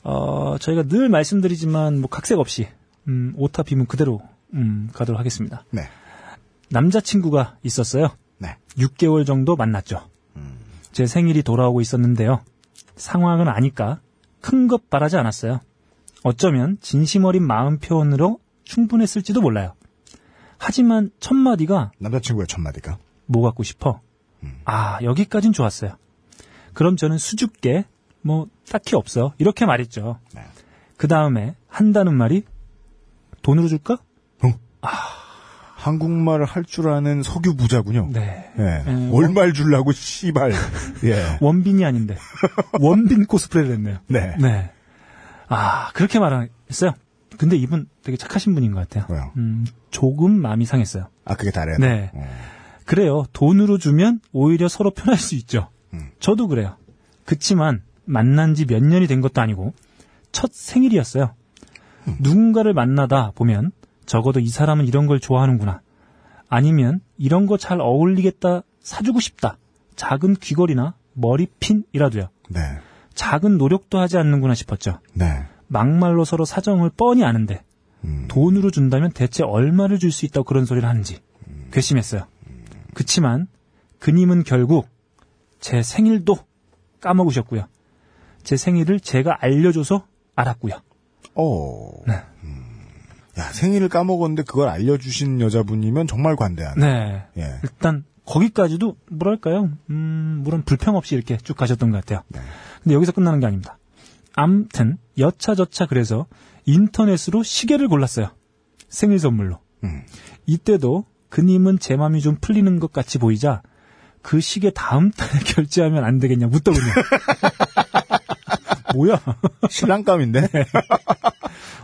어, 저희가 늘 말씀드리지만 뭐 각색 없이 음, 오타 비문 그대로 음, 가도록 하겠습니다. 네. 남자친구가 있었어요. 네. 6개월 정도 만났죠. 제 생일이 돌아오고 있었는데요. 상황은 아니까 큰 것 바라지 않았어요. 어쩌면 진심 어린 마음 표현으로 충분했을지도 몰라요. 하지만 첫 마디가 남자친구의 첫 마디가. 뭐 갖고 싶어? 아, 여기까진 좋았어요. 그럼 저는 수줍게, 뭐, 딱히 없어. 이렇게 말했죠. 네. 그 다음에 한다는 말이, 돈으로 줄까? 한국말을 할 줄 아는 석유 부자군요. 네. 예. 음, 얼마를 주려고 씨발. 예. 원빈이 아닌데. 원빈 코스프레를 했네요. 네. 네. 아, 그렇게 말했어요. 근데 이분 되게 착하신 분인 것 같아요. 왜요? 음, 조금 마음이 상했어요. 아, 그게 다래요? 네. 어. 그래요. 돈으로 주면 오히려 서로 편할 수 있죠. 음. 저도 그래요. 그치만 만난 지 몇 년이 된 것도 아니고 첫 생일이었어요. 음. 누군가를 만나다 보면 적어도 이 사람은 이런 걸 좋아하는구나. 아니면 이런 거 잘 어울리겠다 사주고 싶다. 작은 귀걸이나 머리핀이라도요. 네. 작은 노력도 하지 않는구나 싶었죠. 네. 막말로 서로 사정을 뻔히 아는데 음. 돈으로 준다면 대체 얼마를 줄 수 있다고 그런 소리를 하는지 괘씸했어요. 그치만 그님은 결국 제 생일도 까먹으셨고요. 제 생일을 제가 알려줘서 알았고요. 어. 네. 음. 야, 생일을 까먹었는데 그걸 알려주신 여자분이면 정말 관대하네. 네. 예. 일단 거기까지도 뭐랄까요? 음, 물론 불평 없이 이렇게 쭉 가셨던 것 같아요. 네. 근데 여기서 끝나는 게 아닙니다. 암튼 여차저차 그래서 인터넷으로 시계를 골랐어요. 생일 선물로. 음. 이때도 그님은 제 맘이 좀 풀리는 것 같이 보이자 그 시계 다음 달에 결제하면 안 되겠냐 묻더군요. 뭐야? 신랑감인데?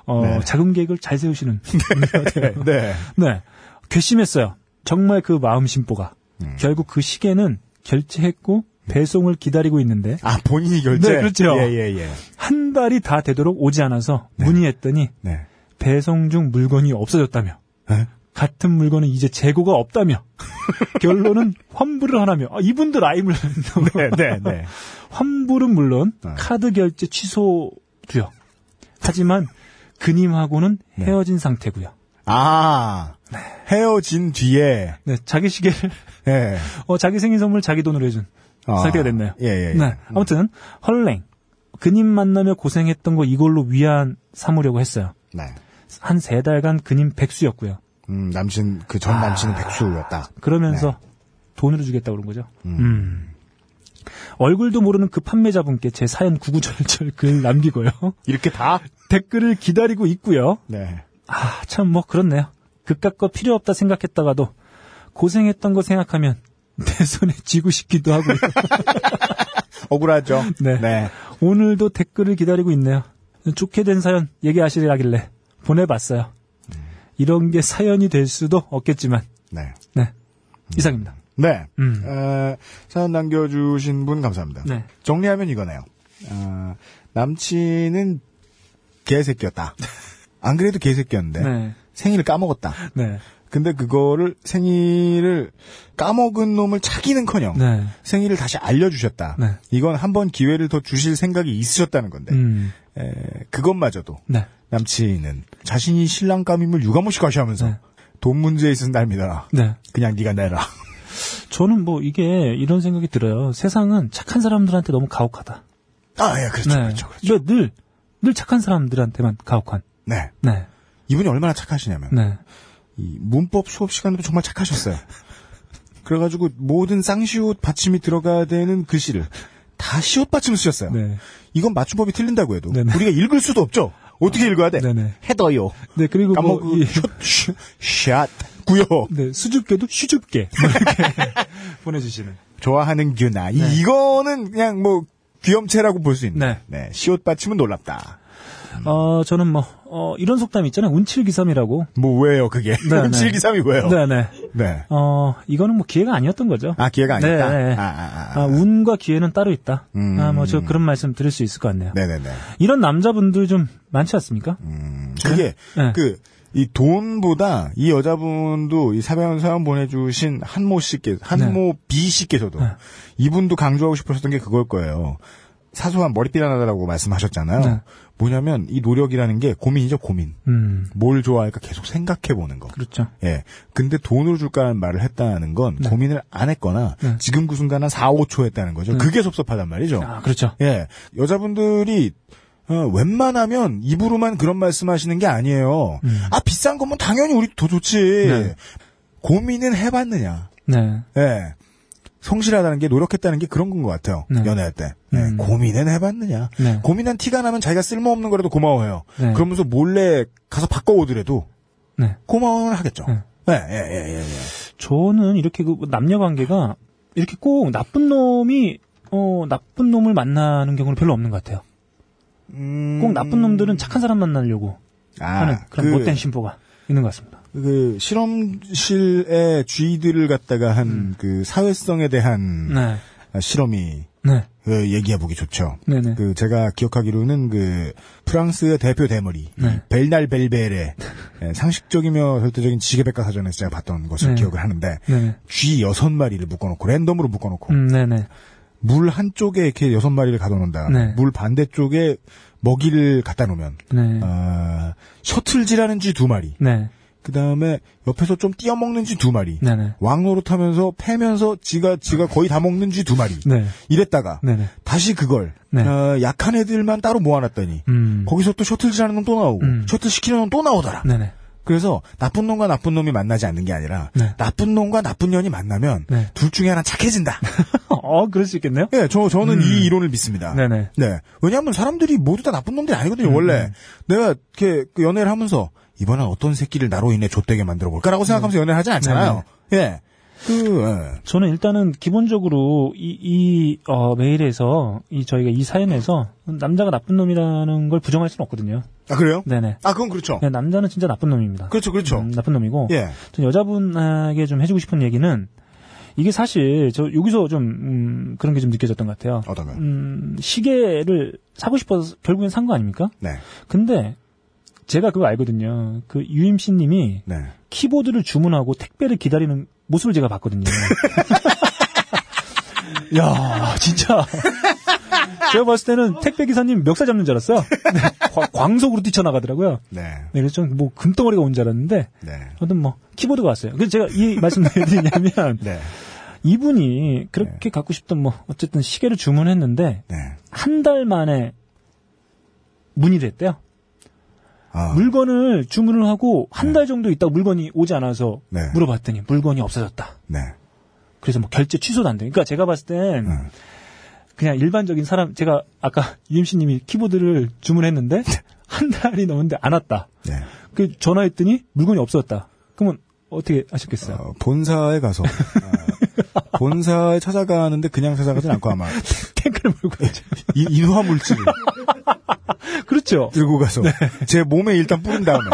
어, 네. 자금 계획을 잘 세우시는 같아요. 네. 네. 괘씸했어요. 정말 그 마음 심보가. 음. 결국 그 시계는 결제했고 배송을 기다리고 있는데 아, 본인이 결제? 네, 그렇죠. 예, 예, 예. 한 달이 다 되도록 오지 않아서 문의했더니 네. 배송 중 물건이 없어졌다며 에? 같은 물건은 이제 재고가 없다며 결론은 환불을 하라며 아, 이분들 라임을 네, 네, 네. 환불은 물론 네. 카드 결제 취소도요. 하지만 그님하고는 네. 헤어진 상태고요. 아, 헤어진 뒤에, 네, 자기 시계를 예. 어, 자기 생일 선물 자기 돈으로 해준 아, 상태가 됐네요. 예, 예, 예. 네, 아무튼 헐랭 그님 만나며 고생했던 거 이걸로 위안 삼으려고 했어요. 네. 한 세 달간 그님 백수였고요. 음, 남친, 그전 아. 남친은 백수였다. 그러면서 돈으로 주겠다고 그런 거죠. 음. 얼굴도 모르는 그 판매자분께 제 사연 구구절절 글 남기고요. 이렇게 다? 댓글을 기다리고 있고요. 네. 아, 참 뭐 그렇네요. 그깟 거 필요 없다 생각했다가도 고생했던 거 생각하면 내 손에 쥐고 싶기도 하고요. 억울하죠? 네. 네. 오늘도 댓글을 기다리고 있네요. 좋게 된 사연 얘기하시라길래 보내봤어요. 이런 게 사연이 될 수도 없겠지만, 네. 네. 이상입니다. 네. 음. 어, 사연 남겨주신 분 감사합니다. 네. 정리하면 이거네요. 어, 남친은 개새끼였다. 안 그래도 개새끼였는데 네. 생일을 까먹었다. 네. 근데 그거를 생일을 까먹은 놈을 차기는커녕 네. 생일을 다시 알려주셨다. 네. 이건 한 번 기회를 더 주실 생각이 있으셨다는 건데 음. 에, 그것마저도 네. 남친은 자신이 신랑감임을 유감없이 과시하면서 네. 돈 문제에 있어서 날 믿어라. 네. 그냥 네가 내라. 저는 뭐 이게 이런 생각이 들어요. 세상은 착한 사람들한테 너무 가혹하다. 아, 예, 그렇죠, 네. 그렇죠, 그렇죠. 왜 늘, 늘 착한 사람들한테만 가혹한. 네. 네. 이분이 얼마나 착하시냐면 네. 이 문법 수업 시간에도 정말 착하셨어요. 그래가지고 모든 쌍시옷 받침이 들어가야 되는 글씨를 다 시옷 받침을 쓰셨어요. 네. 이건 맞춤법이 틀린다고 해도 네네. 우리가 읽을 수도 없죠. 어떻게 읽어야 돼? 네네. 헤더요. 네, 그리고 뭐, 이, 슛, 샷, 구요. 네, 수줍게도 슈줍게. 뭐 이렇게 보내주시는. 좋아하는 규나. 이- 네. 이거는 그냥 뭐 귀염체라고 볼 수 있는. 네. 네. 시옷 받침은 놀랍다. 어, 저는 뭐, 어, 이런 속담이 있잖아요. 운칠기삼이라고. 뭐 왜요 그게? 네, 네. 7기삼이 왜요? 네네. 네. 어, 이거는 뭐 기회가 아니었던 거죠. 아 기회가 아니다. 네, 네. 아, 아, 아. 아, 운과 기회는 따로 있다. 음. 아, 뭐, 저 그런 말씀 드릴 수 있을 것 같네요. 네네네. 이런 남자분들 좀 많지 않습니까? 음, 그게 네. 그 이 돈보다 이 여자분도 이 사연 사연 보내주신 한모 씨께 한모 B 씨께서도 네. 이분도 강조하고 싶으셨던 게 그걸 거예요. 사소한 머리띠 하나라고 말씀하셨잖아요. 네. 뭐냐면 이 노력이라는 게 고민이죠 고민. 음, 뭘 좋아할까 계속 생각해 보는 거. 그렇죠. 예. 근데 돈으로 줄까라는 말을 했다는 건 네. 고민을 안 했거나 네. 지금 그 순간 한 4, 5초 했다는 거죠. 네. 그게 섭섭하단 말이죠. 아, 그렇죠. 예. 여자분들이 어, 웬만하면 입으로만 그런 말씀하시는 게 아니에요. 음. 아 비싼 거면 당연히 우리 더 좋지. 네. 고민은 해봤느냐. 네. 예. 성실하다는 게 노력했다는 게 그런 건 것 같아요. 네. 연애할 때. 네. 음. 고민은 해봤느냐. 네. 고민한 티가 나면 자기가 쓸모없는 거라도 고마워해요. 네. 그러면서 몰래 가서 바꿔오더라도 네. 고마워는 하겠죠. 네. 예, 예, 예, 예, 예. 저는 이렇게 그 남녀 관계가 이렇게 꼭 나쁜 놈이 어 나쁜 놈을 만나는 경우는 별로 없는 것 같아요. 음, 꼭 나쁜 놈들은 착한 사람 만나려고 아, 하는 그런 그- 못된 심보가 있는 것 같습니다. 그 실험실의 쥐들을 갖다가 한 그 사회성에 대한 음. 네, 실험이 네, 그 얘기해 보기 좋죠. 네, 네. 그 제가 기억하기로는 그 프랑스의 대표 대머리 네. 벨날 벨벨의 예, 상식적이며 절대적인 지게백과 사전에서 제가 봤던 것을 네. 기억을 하는데 네, 쥐 여섯 마리를 묶어놓고 랜덤으로 묶어놓고 음, 네, 네, 물 한쪽에 이렇게 여섯 마리를 가둬놓은 다음에 네. 물 반대쪽에 먹이를 갖다 놓으면 네, 아, 셔틀쥐라는 쥐 두 마리 네, 그 다음에 옆에서 좀 띄어먹는 쥐 두 마리 네, 네, 왕노릇 하면서 패면서 지가 지가 거의 다 먹는 쥐 두 마리 네, 이랬다가 네, 네. 다시 그걸 네. 어, 약한 애들만 따로 모아놨더니 음, 거기서 또 셔틀질 하는 놈 또 나오고 음. 셔틀 시키는 놈 또 나오더라. 네, 네, 그래서 나쁜 놈과 나쁜 놈이 만나지 않는 게 아니라 네. 나쁜 놈과 나쁜 년이 만나면 네. 둘 중에 하나 착해진다. 어, 그럴 수 있겠네요. 예, 저 저는 음. 이 이론을 믿습니다. 네, 네, 네. 왜냐하면 사람들이 모두 다 나쁜 놈들이 아니거든요. 음, 원래 음. 내가 이렇게 그 연애를 하면서 이번엔 어떤 새끼를 나로 인해 좆되게 만들어 볼까라고 생각하면서 연애를 하진 않잖아요. 예. 그 예. 저는 일단은 기본적으로 이, 이, 어, 메일에서, 이, 저희가 이 사연에서 남자가 나쁜 놈이라는 걸 부정할 수는 없거든요. 아 그래요? 네네. 아 그건 그렇죠. 그냥 남자는 진짜 나쁜 놈입니다. 그렇죠, 그렇죠. 음, 나쁜 놈이고. 예. 전 여자분에게 좀 해주고 싶은 얘기는 이게 사실 저 여기서 좀 음, 그런 게 좀 느껴졌던 것 같아요. 어떤가요? 음, 시계를 사고 싶어서 결국엔 산 거 아닙니까? 네. 근데 제가 그거 알거든요. 그 유임씨 님이 네. 키보드를 주문하고 택배를 기다리는 모습을 제가 봤거든요. 야, 진짜. 제가 봤을 때는 택배 기사님 멱살 잡는 줄 알았어요. 네, 과- 광속으로 뛰쳐나가더라고요. 네. 네, 그래서 좀 뭐 금덩어리가 온 줄 알았는데 네. 아무튼 뭐 키보드가 왔어요. 그래서 제가 이 말씀 왜 드리냐면 네. 이분이 그렇게 갖고 싶던 뭐 어쨌든 시계를 주문했는데 네. 한달 만에 문의를 했대요. 아. 물건을 주문을 하고 한 달 정도 있다가 물건이 오지 않아서 네. 물어봤더니 물건이 없어졌다. 네. 그래서 뭐 결제 취소도 안 돼. 그러니까 제가 봤을 땐 음. 그냥 일반적인 사람 제가 아까 유임씨님이 키보드를 주문했는데 한 달이 넘었는데 안 왔다. 네. 그 전화했더니 물건이 없어졌다. 그러면 어떻게 하셨겠어요? 어, 본사에 가서 아, 본사에 찾아가는데 그냥 찾아가진 않고 아마 탱크를 몰고 가죠. 이, 인화 물질을 그렇죠. 들고 가서 제 몸에 일단 뿌린 다음에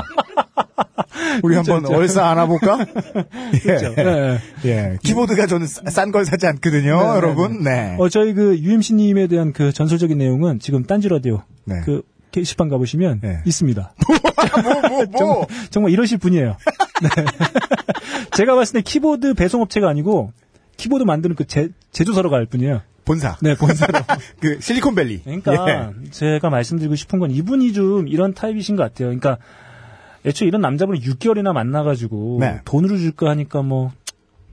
우리 한번 그렇죠. 얼싸 안아볼까? 예. 그렇죠. 네. 예. 키보드가 저는 싼 걸 사지 않거든요, 네, 네, 여러분. 네. 어, 저희 그 UMC님에 대한 그 전설적인 내용은 지금 딴지 라디오 네. 그 게시판 가보시면 네. 있습니다. 뭐, 뭐, 뭐. 정말, 정말 이러실 분이에요. 네. 제가 봤을 때 키보드 배송업체가 아니고 키보드 만드는 그 제, 제조사로 갈 뿐이에요. 본사. 네, 본사로. 그 실리콘밸리. 그러니까 예. 제가 말씀드리고 싶은 건 이분이 좀 이런 타입이신 것 같아요. 그러니까 애초에 이런 남자분을 6개월이나 만나가지고 네. 돈으로 줄까 하니까 뭐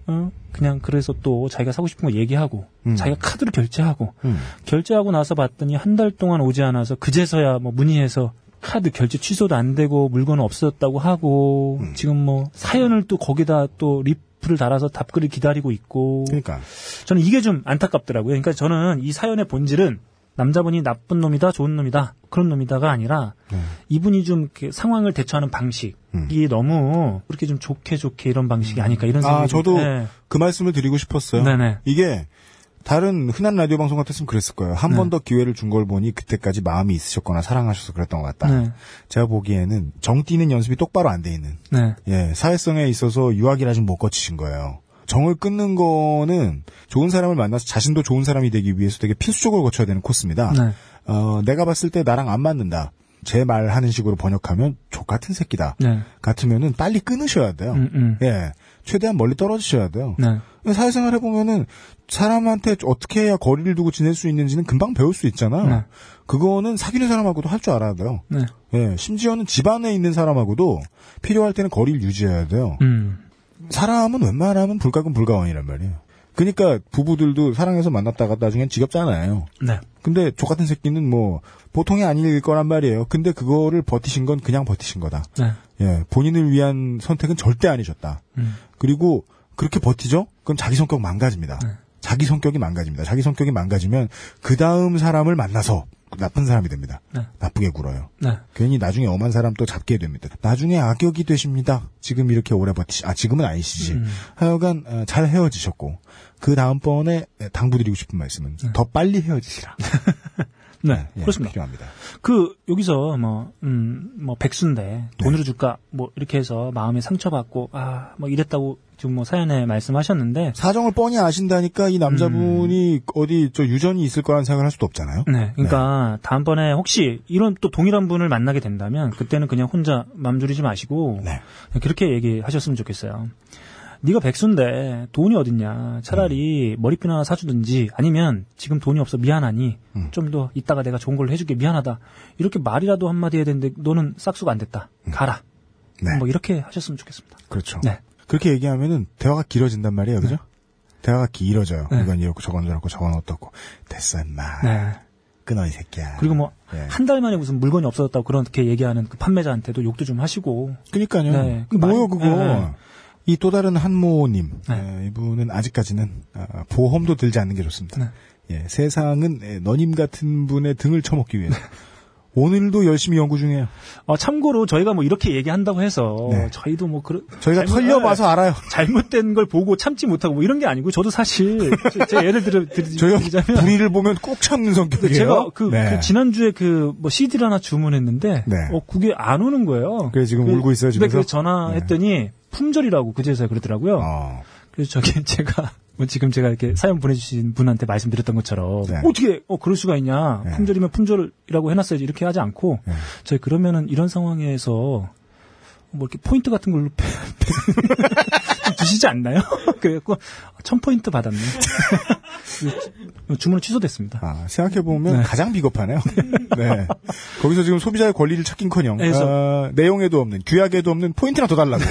어? 그냥 그래서 또 자기가 사고 싶은 거 얘기하고 음. 자기가 카드로 결제하고 음. 결제하고 나서 봤더니 한 달 동안 오지 않아서 그제서야 뭐 문의해서 카드 결제 취소도 안 되고 물건은 없어졌다고 하고 음. 지금 뭐 사연을 또 거기다 또 리플을 달아서 답글을 기다리고 있고 그러니까. 저는 이게 좀 안타깝더라고요. 그러니까 저는 이 사연의 본질은 남자분이 나쁜 놈이다, 좋은 놈이다, 그런 놈이다가 아니라 네. 이분이 좀 상황을 대처하는 방식이 음. 너무 그렇게 좀 좋게 좋게 이런 방식이 아닐까 이런 생각이 아, 좀- 저도 네. 그 말씀을 드리고 싶었어요. 네네. 이게 다른 흔한 라디오 방송 같았으면 그랬을 거예요. 한 네. 번더 기회를 준 걸 보니 그때까지 마음이 있으셨거나 사랑하셔서 그랬던 것 같다. 네. 제가 보기에는 정 띄는 연습이 똑바로 안 돼 있는 네. 예, 사회성에 있어서 유학이라 좀 못 거치신 거예요. 정을 끊는 거는 좋은 사람을 만나서 자신도 좋은 사람이 되기 위해서 되게 필수적으로 거쳐야 되는 코스입니다. 네. 어, 내가 봤을 때 나랑 안 맞는다. 제 말 하는 식으로 번역하면 족 같은 새끼다. 네. 같으면은 빨리 끊으셔야 돼요. 음, 음. 예. 최대한 멀리 떨어지셔야 돼요. 네. 사회생활 해보면은 사람한테 어떻게 해야 거리를 두고 지낼 수 있는지는 금방 배울 수 있잖아. 네. 그거는 사귀는 사람하고도 할 줄 알아야 돼요. 네. 예, 심지어는 집안에 있는 사람하고도 필요할 때는 거리를 유지해야 돼요. 음. 사람은 웬만하면 불가근 불가원이란 말이에요. 그러니까 부부들도 사랑해서 만났다가 나중엔 지겹잖아요. 네. 근데 족 같은 새끼는 뭐 보통이 아닐 거란 말이에요. 근데 그거를 버티신 건 그냥 버티신 거다. 네. 예, 본인을 위한 선택은 절대 아니셨다. 음. 그리고 그렇게 버티죠? 그럼 자기 성격 망가집니다. 네. 자기 성격이 망가집니다. 자기 성격이 망가지면 그 다음 사람을 만나서 나쁜 사람이 됩니다. 네. 나쁘게 굴어요. 네. 괜히 나중에 엄한 사람 또 잡게 됩니다. 나중에 악역이 되십니다. 지금 이렇게 오래 버티시, 아, 지금은 아니시지. 음. 하여간, 어, 잘 헤어지셨고, 그 다음번에 당부드리고 싶은 말씀은 더 빨리 헤어지시라. 네. 예, 그렇습니다. 필요합니다. 그 여기서 뭐, 음, 뭐 백수인데 돈으로 줄까 뭐 이렇게 해서 마음에 상처받고 아 뭐 이랬다고 지금 뭐 사연에 말씀하셨는데 사정을 뻔히 아신다니까 이 남자분이 어디 저 유전이 있을 거라는 생각을 할 수도 없잖아요. 네, 그러니까 다음번에 혹시 이런 또 동일한 분을 만나게 된다면 그때는 그냥 혼자 맘 졸이지 마시고 네. 그렇게 얘기하셨으면 좋겠어요. 네가 백수인데 돈이 어딨냐? 차라리 머리핀 하나 사주든지 아니면 지금 돈이 없어 미안하니 음. 좀더 이따가 내가 좋은 걸로 해줄게 미안하다 이렇게 말이라도 한마디 해야 되는데 너는 싹수가 안 됐다 가라 네. 뭐 이렇게 하셨으면 좋겠습니다. 그렇죠. 네. 그렇게 얘기하면은 대화가 길어진단 말이에요. 그죠? 대화가 길어져요. 네. 이건 이렇고 저건 저렇고 저건 어떻고. 됐어, 임마. 네. 끊어, 이 새끼야. 그리고 뭐 예. 한달 만에 무슨 물건이 없어졌다고 그렇게 얘기하는 그 판매자한테도 욕도 좀 하시고 그니까요. 네. 그 뭐요, 그거. 네. 이또 다른 한모님. 네. 에, 이분은 아직까지는 아, 보험도 들지 않는 게 좋습니다. 네. 예, 세상은 에, 너님 같은 분의 등을 쳐먹기 위해서. 네. 오늘도 열심히 연구 중이에요. 어, 참고로 저희가 뭐 이렇게 얘기한다고 해서 네. 저희도 뭐 그런 저희가 털려봐서 알아요. 잘못된 걸 보고 참지 못하고 뭐 이런 게 아니고 저도 사실 제- 예를 들어 드- 드리자면 불의를 보면 꾹 참는 성격이에요. 제가 그, 네. 그 지난주에 그 뭐 CD를 하나 주문했는데 네. 어 그게 안 오는 거예요. 그래, 지금 그 울고 있어요, 집에서? 그 전화했더니 품절이라고 그제서야 그러더라고요. 어, 그래서 저기 제가 뭐 지금 제가 이렇게 사연 보내주신 분한테 말씀드렸던 것처럼 네. 어떻게 어 그럴 수가 있냐 네. 품절이면 품절이라고 해놨어야지 이렇게 하지 않고 네. 저희 그러면은 이런 상황에서 뭐 이렇게 포인트 같은 걸로 주시지 않나요? 그래갖고 천 포인트 받았네. 그 주문은 취소됐습니다. 아, 생각해보면 네. 가장 비겁하네요. 네. 거기서 지금 소비자의 권리를 찾긴커녕, 아, 내용에도 없는, 규약에도 없는 포인트나 더 달라고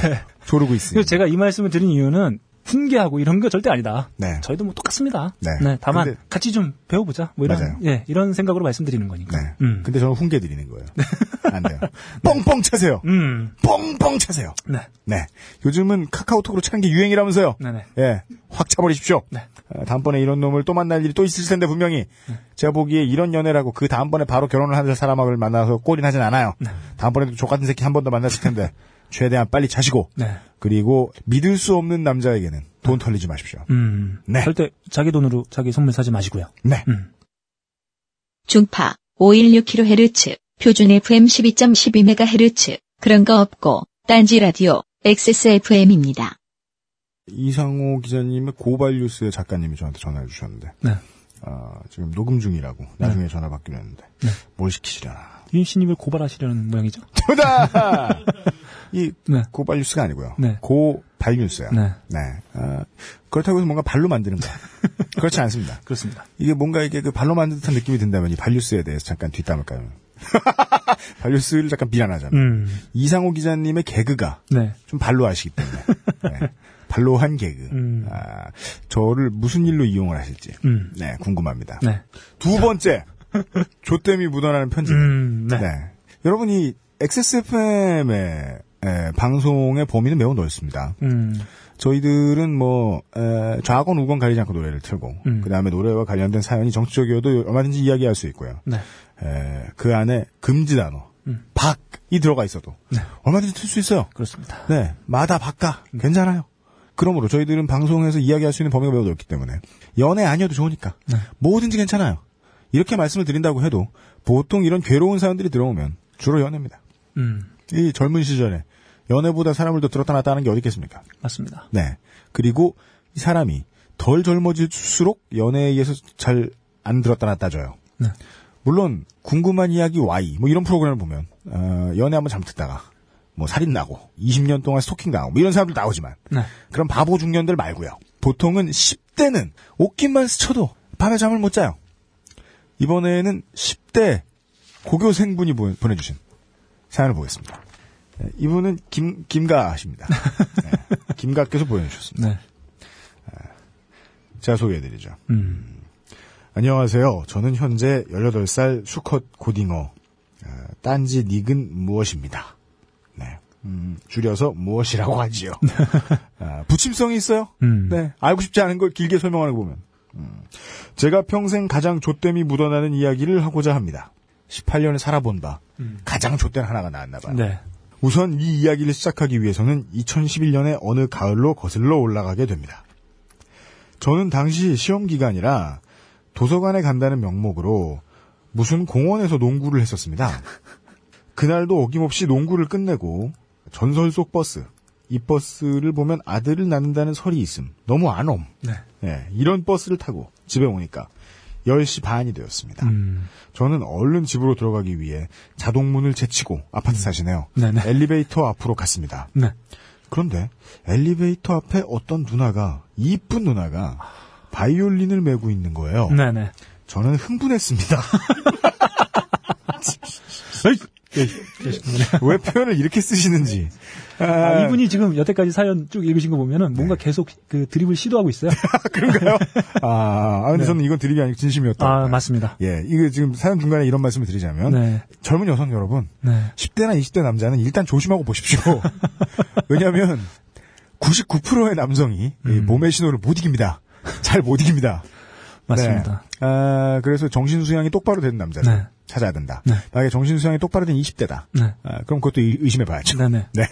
조르고 있습니다. 그래서 제가 이 말씀을 드린 이유는 훈계하고 이런 거 절대 아니다. 네. 저희도 뭐 똑같습니다. 네. 다만 근데- 같이 좀 배워보자. 뭐 이런 맞아요. 예 이런 생각으로 말씀드리는 거니까. 네. 음. 근데 저는 훈계 드리는 거예요. 안 돼요. 뻥뻥 차세요. 음. 뻥뻥 차세요. 네. 네. 요즘은 카카오톡으로 차는 게 유행이라면서요. 네네. 예. 확 차버리십시오. 네. 어, 다음번에 이런 놈을 또 만날 일이 또 있을 텐데 분명히 제가 보기에 이런 연애라고 그 다음번에 바로 결혼을 할 사람을 만나서 꼴이 나진 않아요. 네. 다음번에도 족 같은 새끼 한 번 더 만났을 텐데 최대한 빨리 차시고 네. 그리고 믿을 수 없는 남자에게는 돈 털리지 마십시오. 음. 네. 절대 자기 돈으로 자기 선물 사지 마시고요. 네. 음. 중파 516kHz, 표준 FM 12.12MHz, 그런 거 없고, 딴지 라디오, XSFM입니다. 이상호 기자님의 고발 뉴스의 작가님이 저한테 전화를 주셨는데 네. 아, 지금 녹음 중이라고 나중에 전화 받기로 했는데 네. 뭘 시키시려나. 윤 씨님을 고발하시려는 모양이죠. 정답! 이 네. 고발 뉴스가 아니고요. 네. 고발 뉴스야. 네. 아, 그렇다고 해서 뭔가 발로 만드는 거야. 그렇지 않습니다. 그렇습니다. 이게 뭔가 이게 그 발로 만든 듯한 느낌이 든다면 이 발뉴스에 대해서 잠깐 뒷담을 까요. 발뉴스를 잠깐 비난하자면. 음. 이상호 기자님의 개그가 네. 좀 발로 하시기 때문에. 네. 발로 한 개그. 음. 아, 저를 무슨 일로 이용을 하실지. 음. 네, 궁금합니다. 네. 두 번째. 조땜이 묻어나는 편지. 음. 네. 네. 여러분, 이 XSFM의 방송의 범위는 매우 넓습니다. 음. 저희들은 뭐, 에, 좌건 우건 가리지 않고 노래를 틀고, 음. 그 다음에 노래와 관련된 사연이 정치적이어도 얼마든지 이야기할 수 있고요. 네. 에, 그 안에 금지 단어, 음. 박이 들어가 있어도 네. 얼마든지 틀 수 있어요. 그렇습니다. 네. 마다 바까. 괜찮아요. 그러므로 저희들은 방송에서 이야기할 수 있는 범위가 매우 넓기 때문에 연애 아니어도 좋으니까 네. 뭐든지 괜찮아요. 이렇게 말씀을 드린다고 해도 보통 이런 괴로운 사연들이 들어오면 주로 연애입니다. 음, 이 젊은 시절에 연애보다 사람을 더 들었다 놨다 하는 게 어디 있겠습니까? 맞습니다. 네. 그리고 이 사람이 덜 젊어질수록 연애에 의해서 잘 안 들었다 놨다 져요. 네. 물론 궁금한 이야기 Y 뭐 이런 프로그램을 보면 어, 연애 한번 잠듣다가 뭐 살인 나고 20년 동안 스토킹 당하고 뭐 이런 사람들 나오지만 네. 그런 바보 중년들 말고요. 보통은 10대는 옷깃만 스쳐도 밤에 잠을 못 자요. 이번에는 10대 고교생분이 보- 보내주신 사연을 보겠습니다. 네, 이분은 김, 김가십니다. 네, 김가께서 보내주셨습니다. 네. 제가 소개해드리죠. 음, 안녕하세요. 저는 현재 18살 수컷 고딩어, 어, 딴지 닉은 무엇입니다. 네. 음, 줄여서 무엇이라고 하지요. 아, 붙임성이 있어요. 음. 네. 알고 싶지 않은 걸 길게 설명하는 거 보면. 음. 제가 평생 가장 좆됨이 묻어나는 이야기를 하고자 합니다. 18년을 살아본 바, 가장 좆된 하나가 나왔나 봐요. 네. 우선 이 이야기를 시작하기 위해서는 2011년의 어느 가을로 거슬러 올라가게 됩니다. 저는 당시 시험 기간이라 도서관에 간다는 명목으로 무슨 공원에서 농구를 했었습니다. 그날도 어김없이 농구를 끝내고 전설 속 버스, 이 버스를 보면 아들을 낳는다는 설이 있음. 너무 안 옴. 네. 네, 이런 버스를 타고 집에 오니까 10시 반이 되었습니다. 음, 저는 얼른 집으로 들어가기 위해 자동문을 제치고 아파트 사시네요. 네네. 엘리베이터 앞으로 갔습니다. 네. 그런데 엘리베이터 앞에 어떤 누나가 이쁜 누나가 바이올린을 메고 있는 거예요. 네네. 저는 흥분했습니다. 왜 표현을 이렇게 쓰시는지. 아, 이분이 지금 여태까지 사연 쭉 읽으신 거 보면은 뭔가 계속 그 드립을 시도하고 있어요. 그런가요? 아, 아, 근데 네. 저는 이건 드립이 아니고 진심이었다. 아, 맞습니다. 예, 이게 지금 사연 중간에 이런 말씀을 드리자면 네. 젊은 여성 여러분, 네. 10대나 20대 남자는 일단 조심하고 보십시오. 왜냐하면 99%의 남성이 이 음. 몸의 신호를 못 이깁니다. 잘 못 이깁니다. 맞습니다. 네. 아, 그래서 정신 수양이 똑바로 된 남자를 네. 찾아야 된다. 네. 만약에 정신 수양이 똑바로 된 20대다. 네. 아, 그럼 그것도 의- 의심해 봐야죠. 네네. 네.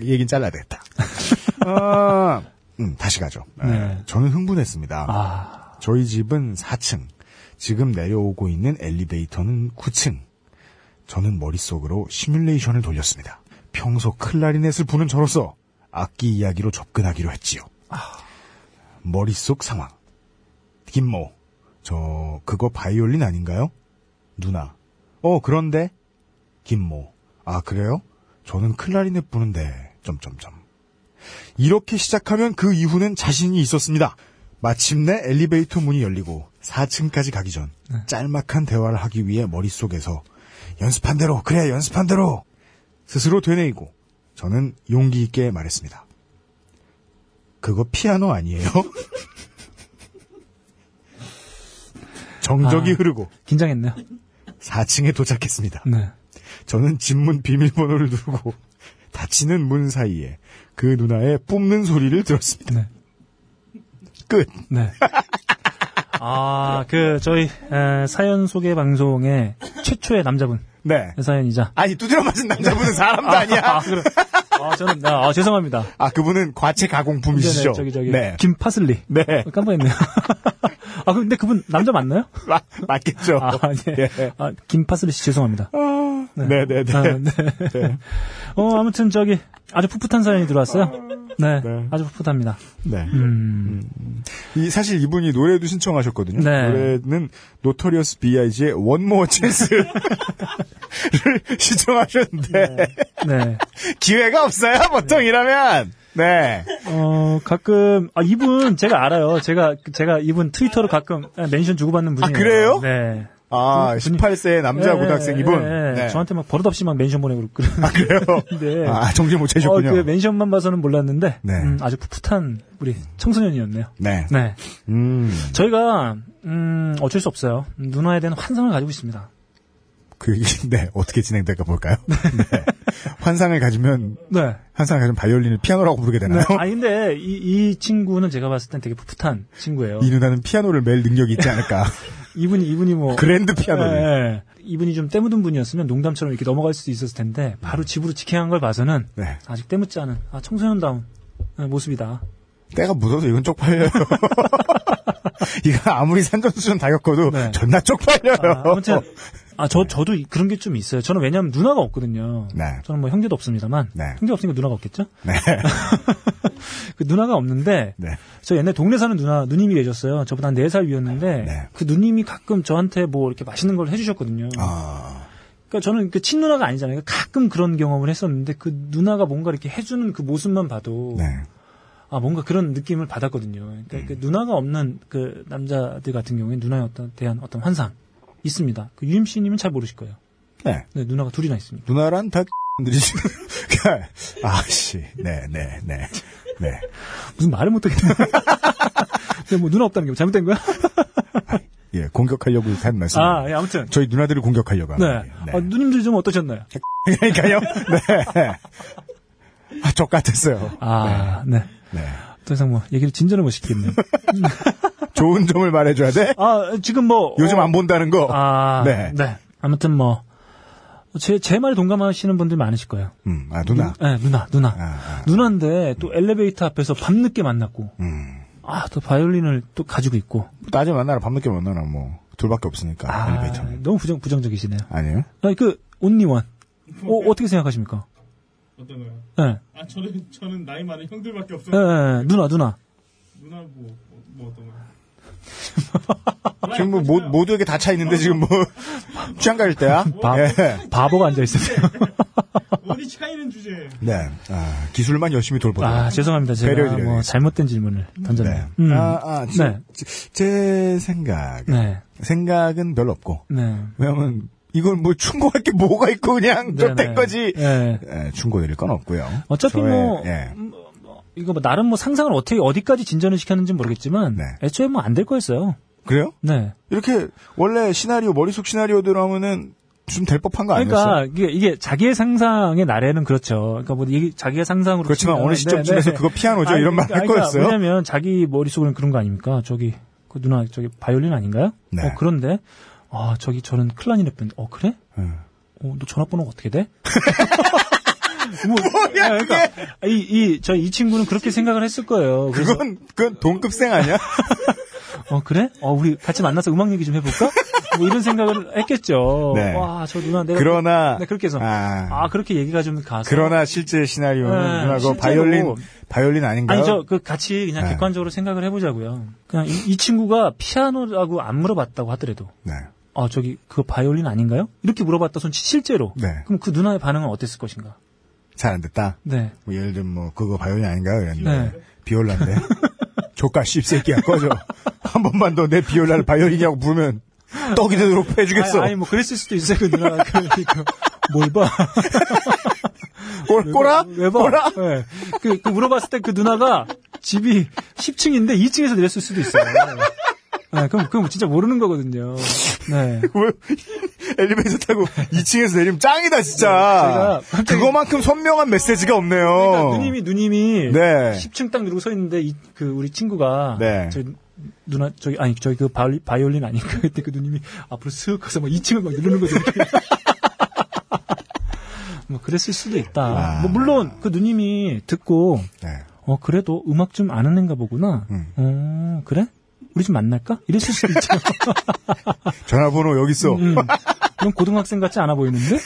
이 얘기는 잘라야 되겠다. 아, 음, 다시 가죠. 아, 네. 저는 흥분했습니다. 아, 저희 집은 4층. 지금 내려오고 있는 엘리베이터는 9층. 저는 머릿속으로 시뮬레이션을 돌렸습니다. 평소 클라리넷을 부는 저로서 악기 이야기로 접근하기로 했지요. 머릿속 상황. 김모. 저, 그거 바이올린 아닌가요? 누나. 어, 그런데? 김모. 아, 그래요? 저는 클라리넷 부는데, 점점점. 이렇게 시작하면 그 이후는 자신이 있었습니다. 마침내 엘리베이터 문이 열리고 4층까지 가기 전 짤막한 대화를 하기 위해 머릿속에서 연습한 대로 그래 연습한 대로 스스로 되뇌이고 저는 용기 있게 말했습니다. 그거 피아노 아니에요? 정적이 아. 흐르고 긴장했네요. 4층에 도착했습니다. 네. 저는 집문 비밀번호를 누르고 닫히는 문 사이에 그 누나의 뿜는 소리를 들었습니다. 네. 끝. 네. 아, 그, 저희, 에, 사연 소개 방송의 최초의 남자분 네. 사연이자. 아니 두드려 맞은 남자분은 사람도 아니야. 아, 그래. 아, 저는, 아, 아, 죄송합니다. 아 그분은 과체 가공품이시죠. 네네, 저기, 저기. 네. 김파슬리. 네. 깜빡했네요. 아, 근데 그분 남자 맞나요? 마- 맞겠죠. 아, 네. 예. 아, 김파슬리 씨 죄송합니다. 네네 네. 아, 네. 어, 아무튼 저기, 아주 풋풋한 사연이 들어왔어요. 네. 네. 아주 풋풋합니다. 네. 음. 이 사실 이분이 노래도 신청하셨거든요. 네. 노래는 노토리어스 B.I.G의 One More Chance를 신청하셨는데 네. 기회가 없어요. 보통 이러면. 네. 어, 가끔, 아, 이분 제가 알아요. 제가, 제가 이분 트위터로 가끔 mention 주고받는 분이에요. 그래요? 네. 아, 분이- 18세 남자 예, 고등학생 예, 이분. 예. 네. 저한테 막 버릇없이 막 mention 보내고 그래요. 아, 그래요? 네. 아, 정신 못 차셨군요. 어, 그 mention만 봐서는 몰랐는데, 네. 음, 아주 풋풋한 우리 청소년이었네요. 네. 네. 음. 저희가, 음, 어쩔 수 없어요. 누나에 대한 환상을 가지고 있습니다. 그 얘기, 네, 어떻게 진행될까 볼까요? 네. 환상을 가지면, 네. 환상을 가지면 바이올린을 피아노라고 부르게 네. 되나요? 아니, 근데 이, 이 친구는 제가 봤을 땐 되게 풋풋한 친구예요. 이 누나는 피아노를 멜 능력이 있지 않을까. 이분이, 이분이 뭐. 그랜드 피아노를. 네. 이분이 좀 때묻은 분이었으면 농담처럼 이렇게 넘어갈 수도 있었을 텐데 바로 집으로 직행한 걸 봐서는 네. 아직 때묻지 않은 아, 청소년다운 네, 모습이다. 때가 묻어서 이건 쪽팔려요. 이거 아무리 산전수전 다 겪어도 네. 존나 쪽팔려요. 아, 아무튼 아 저 저도 그런 게 좀 있어요. 저는 왜냐하면 누나가 없거든요. 네. 저는 뭐 형제도 없습니다만 네. 형제 없으니까 누나가 없겠죠. 네. 그 누나가 없는데 네. 저 옛날 동네 사는 누나 누님이 계셨어요. 저보다 한 4살 위였는데 네. 그 누님이 가끔 저한테 뭐 이렇게 맛있는 걸 해주셨거든요. 아, 그러니까 저는 그 친누나가 아니잖아요. 가끔 그런 경험을 했었는데 그 누나가 뭔가 이렇게 해주는 그 모습만 봐도 네. 아 뭔가 그런 느낌을 받았거든요. 그러니까 그 누나가 없는 그 남자들 같은 경우에 누나에 어떤 대한 어떤 환상 있습니다. 그 유임씨 님은 잘 모르실 거예요. 네. 네, 누나가 둘이나 있습니다. 누나란 다 들이 지금 아씨, 네, 네, 네, 네. 무슨 말을 못하겠네. 근데 뭐 누나 없다는 게 잘못된 거야? 예, 공격하려고 한 말씀. 아, 예, 아무튼. 저희 누나들을 공격하려고 네. 하는 얘기예요. 아, 누님들 좀 어떠셨나요? 그러니까요. 네. 아, 족 같았어요. 아, 네. 네. 더 이상 뭐 얘기를 진전을 못 시키겠네요. 좋은 점을 말해줘야 돼. 아, 지금 뭐 요즘 어, 안 본다는 거. 아, 네. 네. 아무튼 뭐 제 제 말 동감하시는 분들 많으실 거예요. 음, 아 누나. 네, 누나, 누나. 아, 아. 누나인데 또 엘리베이터 앞에서 밤늦게 만났고 음. 아, 또 바이올린을 또 가지고 있고. 낮에 만나나 밤늦게 만나나 뭐 둘밖에 없으니까 아, 엘리베이터는. 너무 부정 부정적이시네요. 아니에요? 아니, 그 온리원. 어, 어떻게 생각하십니까? 어떤 거요? 네. 아 저는 저는 나이 많은 형들밖에 네, 없어요. 네, 누나, 누나. 누나 뭐, 뭐, 뭐 어떤 거요? 지금 뭐 모, 모두에게 다 차 있는데 지금 뭐 취향 가릴 때야? 바, 예. 바보가 앉아 있으세요. 어디 차이는 주제. 네. 아, 기술만 열심히 돌보자. 아, 죄송합니다. 제가. 뭐 잘못된 질문을 던졌네요. 네. 음. 아, 아, 제, 네. 제 생각. 네. 생각은 별로 없고. 네. 왜냐면 이걸 뭐 충고할 게 뭐가 있고 그냥 네, 쫓된 네. 거지. 네. 예, 충고 드릴 건 없고요. 어차피 저의, 뭐, 예. 음, 뭐, 이거 뭐 나름 뭐 상상을 어떻게 어디까지 진전을 시켰는지 모르겠지만 네. 애초에 뭐 안 될 거였어요. 그래요? 네. 이렇게 원래 시나리오 머릿속 시나리오대로 하면은 좀 될 법한 거 아니었어요? 그러니까 이게, 이게 자기의 상상의 나래는 그렇죠. 그러니까 뭐 이게 자기의 상상으로 그렇지만 치면- 어느 시점쯤에서 네, 네. 그거 피아노죠 아니, 이런 말할 그러니까 거였어요. 왜냐면 자기 머릿속에는 그런 거 아닙니까? 저기 그 누나 저기 바이올린 아닌가요? 네. 어 그런데 아 저기 저는 클라리넷 분. 어 그래? 응. 어, 너 전화번호가 어떻게 돼? 뭐, 뭐야, 그러니까 이, 이, 저 이 친구는 그렇게 생각을 했을 거예요. 그래서, 그건 그건 동급생 아니야? 어, 그래? 어, 우리 같이 만나서 음악 얘기 좀 해볼까? 뭐 이런 생각을 했겠죠. 네. 와, 저 누나 내가. 그러나 네, 그렇게 해서. 아, 아, 그렇게 얘기가 좀 가서. 그러나 실제 시나리오는 네, 누나 그 실제로. 바이올린 바이올린 아닌가요? 아니, 저, 그, 같이 그냥 네. 객관적으로 생각을 해보자고요. 그냥 이, 이 친구가 피아노라고 안 물어봤다고 하더라도, 네. 아, 저기, 그거 바이올린 아닌가요? 이렇게 물어봤다 손 실제로. 네. 그럼 그 누나의 반응은 어땠을 것인가? 잘 안 됐다. 네. 뭐 예를 들면 뭐 그거 바이올린 아닌가요? 이랬는데 네. 비올라인데 조카 씹새끼야 꺼져. 한 번만 더 내 비올라를 바이올린이라고 부르면 떡이 되도록 해주겠어. 아니, 아니, 뭐, 그랬을 수도 있어요, 그 누나가. 그, 그, 뭘 봐. 꼬, 꼬라? 왜 봐? 꼬라? 네. 그, 그 물어봤을 때 그 누나가 집이 10층인데 2층에서 내렸을 수도 있어요. 네, 그럼, 그럼 진짜 모르는 거거든요. 네. 왜 엘리베이터 타고 2층에서 내리면 짱이다 진짜. 제가 갑자기- 그거만큼 선명한 메시지가 없네요. 그러니까 누님이, 누님이 네. 10층 딱 누르고 서 있는데, 이, 그, 우리 친구가. 네. 저, 누나, 저기, 아니, 저기 그 바이올린, 바이올린 아닌가? 그때 그 누님이 앞으로 슥 가서 막 2층을 막 누르는 거죠. 뭐, 그랬을 수도 있다. 아. 뭐, 물론, 그 누님이 듣고, 네. 어, 그래도 음악 좀 아는 애인가 보구나. 음. 어, 그래? 우리 좀 만날까? 이랬을 수도 있죠. 전화번호 여기 있어. 음. 그럼 고등학생 같지 않아 보이는데?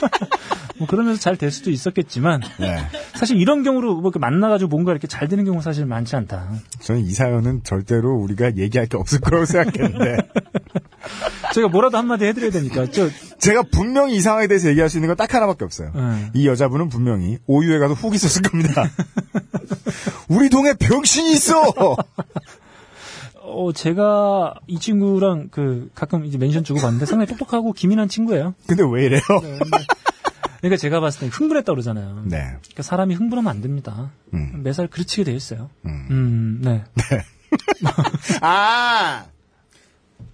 뭐 그러면서 잘 될 수도 있었겠지만, 네. 사실 이런 경우로 뭐 이렇게 만나가지고 뭔가 이렇게 잘 되는 경우 사실 많지 않다. 저는 이 사연은 절대로 우리가 얘기할 게 없을 거라고 생각했는데 제가 뭐라도 한마디 해드려야 되니까. 저, 제가 분명히 이 상황에 대해서 얘기할 수 있는 건 딱 하나밖에 없어요. 네. 이 여자분은 분명히 오유에 가서 훅 있었을 겁니다. 우리 동에 병신이 있어. 어, 제가 이 친구랑 그 가끔 이제 멘션 주고 봤는데 상당히 똑똑하고 기민한 친구예요. 근데 왜 이래요? 그러니까 제가 봤을 때 흥분했다 그러잖아요. 네. 그러니까 사람이 흥분하면 안 됩니다. 음. 매살 그르치게 돼 있어요. 음. 음, 네. 아.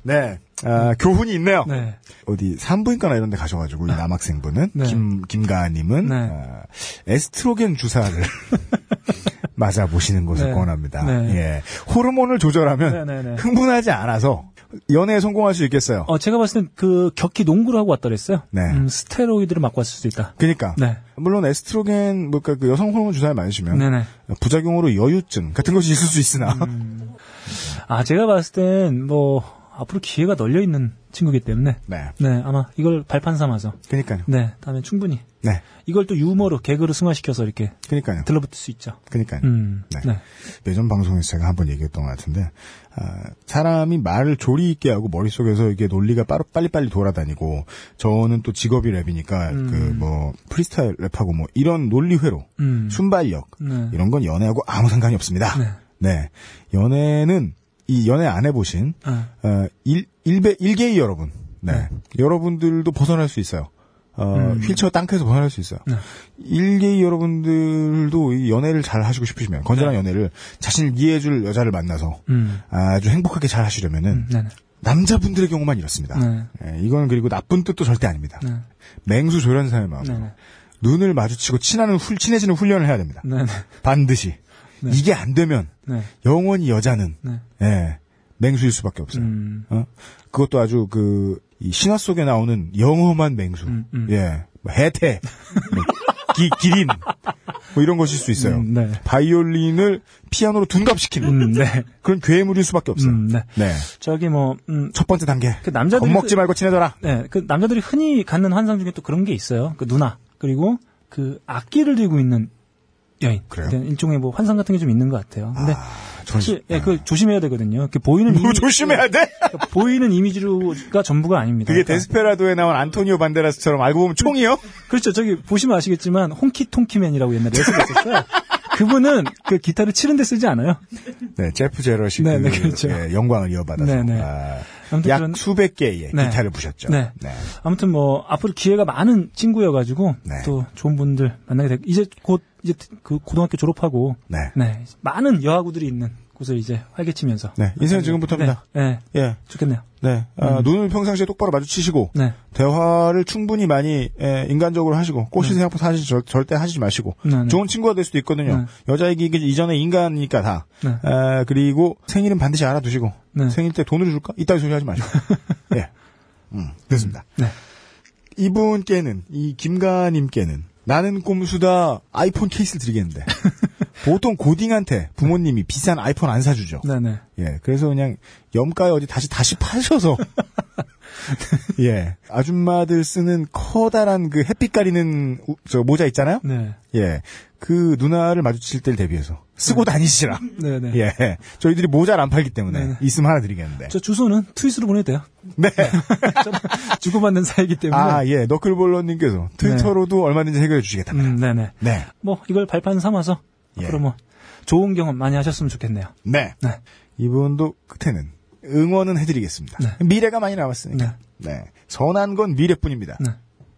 네. 아, 교훈이 있네요. 네. 어디 산부인과나 이런 데 가셔가지고 이 남학생분은 네. 김 김가님은 네. 아, 에스트로겐 주사를 맞아 보시는 것을 네. 권합니다. 네. 예, 호르몬을 조절하면 네, 네, 네. 흥분하지 않아서 연애에 성공할 수 있겠어요. 어, 제가 봤을 땐 그 격히 농구를 하고 왔다 그랬어요. 네. 음, 스테로이드를 맞고 왔을 수도 있다. 그러니까 네. 물론 에스트로겐 뭐그 그 여성 호르몬 주사를 맞으시면 네네. 부작용으로 여유증 같은 것이 있을 수 있으나 음. 아, 제가 봤을 땐 뭐, 앞으로 기회가 널려 있는 친구기 때문에. 네. 네, 아마 이걸 발판 삼아서. 그러니까요. 네, 다음에 충분히. 네. 이걸 또 유머로, 개그로 승화시켜서 이렇게 그러니까요. 들러붙을 수 있죠. 그러니까요. 음, 네. 네. 예전 방송에서 제가 한번 얘기했던 것 같은데 아, 사람이 말을 조리 있게 하고 머릿속에서 이게 논리가 빠르, 빨리빨리 돌아다니고 저는 또 직업이 랩이니까 음. 그뭐 프리스타일 랩하고 뭐 이런 논리회로 음. 순발력 네. 이런 건 연애하고 아무 상관이 없습니다. 네. 네. 연애는 이 연애 안 해보신 아, 어, 일, 일배, 일개이 여러분. 네. 네. 여러분들도 벗어날 수 있어요. 어, 음. 휠체어 땅크에서 벗어날 수 있어요. 네. 일개이 여러분들도 이 연애를 잘 하시고 싶으시면, 건전한 네. 연애를 자신을 이해해줄 여자를 만나서 음. 아주 행복하게 잘 하시려면은, 음, 네네. 남자분들의 경우만 이렇습니다. 네. 예, 이건 그리고 나쁜 뜻도 절대 아닙니다. 네. 맹수 조련사의 마음. 네네. 눈을 마주치고 친하는 훌, 친해지는 훈련을 해야 됩니다. 반드시. 네. 이게 안 되면, 네. 영원히 여자는, 네. 예, 맹수일 수밖에 없어요. 음. 어? 그것도 아주 그, 이 신화 속에 나오는 영험한 맹수. 음, 음. 예. 뭐 해태. 뭐 기, 기린. 뭐 이런 것일 수 있어요. 음, 네. 바이올린을 피아노로 둔갑시키는 음, 네. 그런 괴물일 수밖에 없어요. 음, 네. 네. 저기 뭐, 음, 첫 번째 단계. 그 남자들이 겁먹지 말고 친해져라. 네, 그 남자들이 흔히 갖는 환상 중에 또 그런 게 있어요. 그 누나 그리고 그 악기를 들고 있는 여인. 그래요? 네, 일종의 뭐 환상 같은 게 좀 있는 것 같아요. 근데 아, 전- 사실 예, 그걸 조심해야 되거든요. 그 보이는 뭐 이미지, 조심해야 돼? 그러니까 보이는 이미지가 전부가 아닙니다. 그게 그러니까 데스페라도에 나온 안토니오 반데라스처럼 알고 보면 총이요? 그렇죠. 저기 보시면 아시겠지만 홍키 통키맨이라고 옛날에 레슬가 있었어요. 그분은 그 기타를 치는데 쓰지 않아요. 네, 제프 제러시 네, 그 네, 그렇죠. 예, 영광을 이어받아서 네, 네. 아, 아무튼 약 그런- 수백 개의 네. 기타를 부셨죠. 네. 아무튼 뭐 앞으로 기회가 많은 친구여가지고 네. 또 좋은 분들 만나게 되고 이제 곧 이제 그 고등학교 졸업하고 네. 네 많은 여하구들이 있는 곳을 이제 활개치면서 네, 인생은 지금부터입니다. 네, 네, 예. 좋겠네요. 네. 아, 눈을 평상시에 똑바로 마주치시고 네, 대화를 충분히 많이 에, 인간적으로 하시고 꼬시 생각부터 하시 절, 절대 하시지 마시고 네, 네. 좋은 친구가 될 수도 있거든요. 네. 여자이기 이전에 인간이니까 다. 네. 아, 그리고 생일은 반드시 알아두시고 네. 생일 때 돈을 줄까? 이따위 소리 하지 마시고. 예. 음, 됐습니다. 네. 이분께는 이 김가님께는 나는 꼼수다 아이폰 케이스를 드리겠는데 보통 고딩한테 부모님이 비싼 아이폰 안 사주죠. 네, 네. 예, 그래서 그냥 염가에 어디 다시 다시 파셔서 예 아줌마들 쓰는 커다란 그 햇빛 가리는 우- 저 모자 있잖아요. 네, 예, 그 누나를 마주칠 때를 대비해서 쓰고 다니시라. 네, 네. 예, 저희들이 모자를 안 팔기 때문에 네, 네. 있으면 하나 드리겠는데. 저 주소는 트윗으로 보내도 돼요. 네, 주고받는 사이기 때문에. 아 예, 너클볼러님께서 트위터로도 얼마든지 해결해 주시겠답니다. 음, 네, 네. 네, 뭐 이걸 발판 삼아서 예. 앞으로 뭐 좋은 경험 많이 하셨으면 좋겠네요. 네. 네. 이분도 끝에는 응원은 해드리겠습니다. 네. 미래가 많이 남았으니까. 네. 선한 건 미래뿐입니다. 네.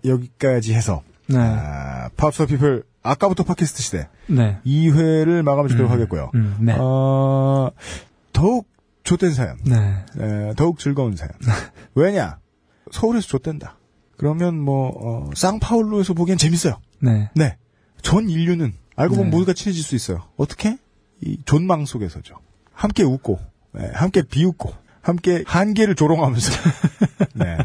여기까지 해서 네. 아, 팝서 피플 아까부터 팟캐스트 시대 네. 2회를 마감해 주도록 하겠고요. 음, 네. 어, 더욱 좋된 사연, 네. 에, 더욱 즐거운 사연. 왜냐? 서울에서 좋댄다. 그러면 뭐 어, 쌍파울루에서 보기엔 재밌어요. 네. 네. 전 인류는 알고 보면 네. 모두가 친해질 수 있어요. 어떻게? 이 존망 속에서죠. 함께 웃고, 네, 함께 비웃고, 함께 한계를 조롱하면서, 네,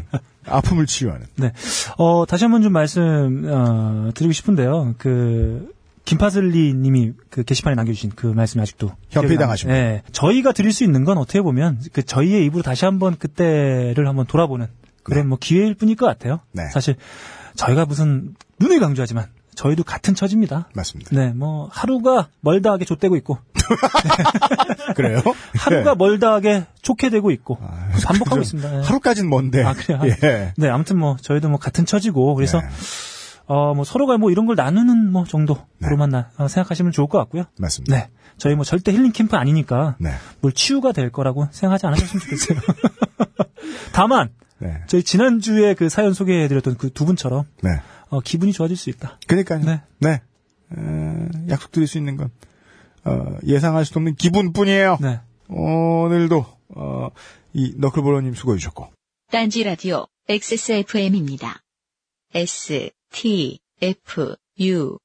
아픔을 치유하는. 네. 어, 다시 한번 좀 말씀, 어, 드리고 싶은데요. 그, 김파슬리 님이 그 게시판에 남겨주신 그 말씀이 아직도. 나- 네. 저희가 드릴 수 있는 건 어떻게 보면 그 저희의 입으로 다시 한번 그때를 한번 돌아보는 그런 네. 뭐 기회일 뿐일 것 같아요. 네. 사실 저희가 무슨 눈을 강조하지만 저희도 같은 처지입니다. 맞습니다. 네, 뭐 하루가 멀다하게 좆되고 있고 그래요? 하루가 네. 멀다하게 좋게 되고 있고 아, 반복하고. 있습니다. 네. 하루까진 먼데. 아, 그래요? 예. 네, 아무튼 뭐 저희도 뭐 같은 처지고 그래서 네, 어 뭐 서로가 뭐 이런 걸 나누는 뭐 정도로만 나- 어, 생각하시면 좋을 것 같고요. 맞습니다. 네, 저희 뭐 절대 힐링 캠프 아니니까 네. 뭘 치유가 될 거라고 생각하지 않으셨으면 좋겠어요. 다만 네. 저희 지난 주에 그 사연 소개해드렸던 그 두 분처럼 네. 어, 기분이 좋아질 수 있다. 그러니까요. 네. 네. 어, 약속드릴 수 있는 건, 어, 예상할 수 없는 기분뿐이에요. 네, 오늘도, 어, 이 너클볼러님 수고해 주셨고. 딴지 라디오 XSFM입니다. S, T, F, U,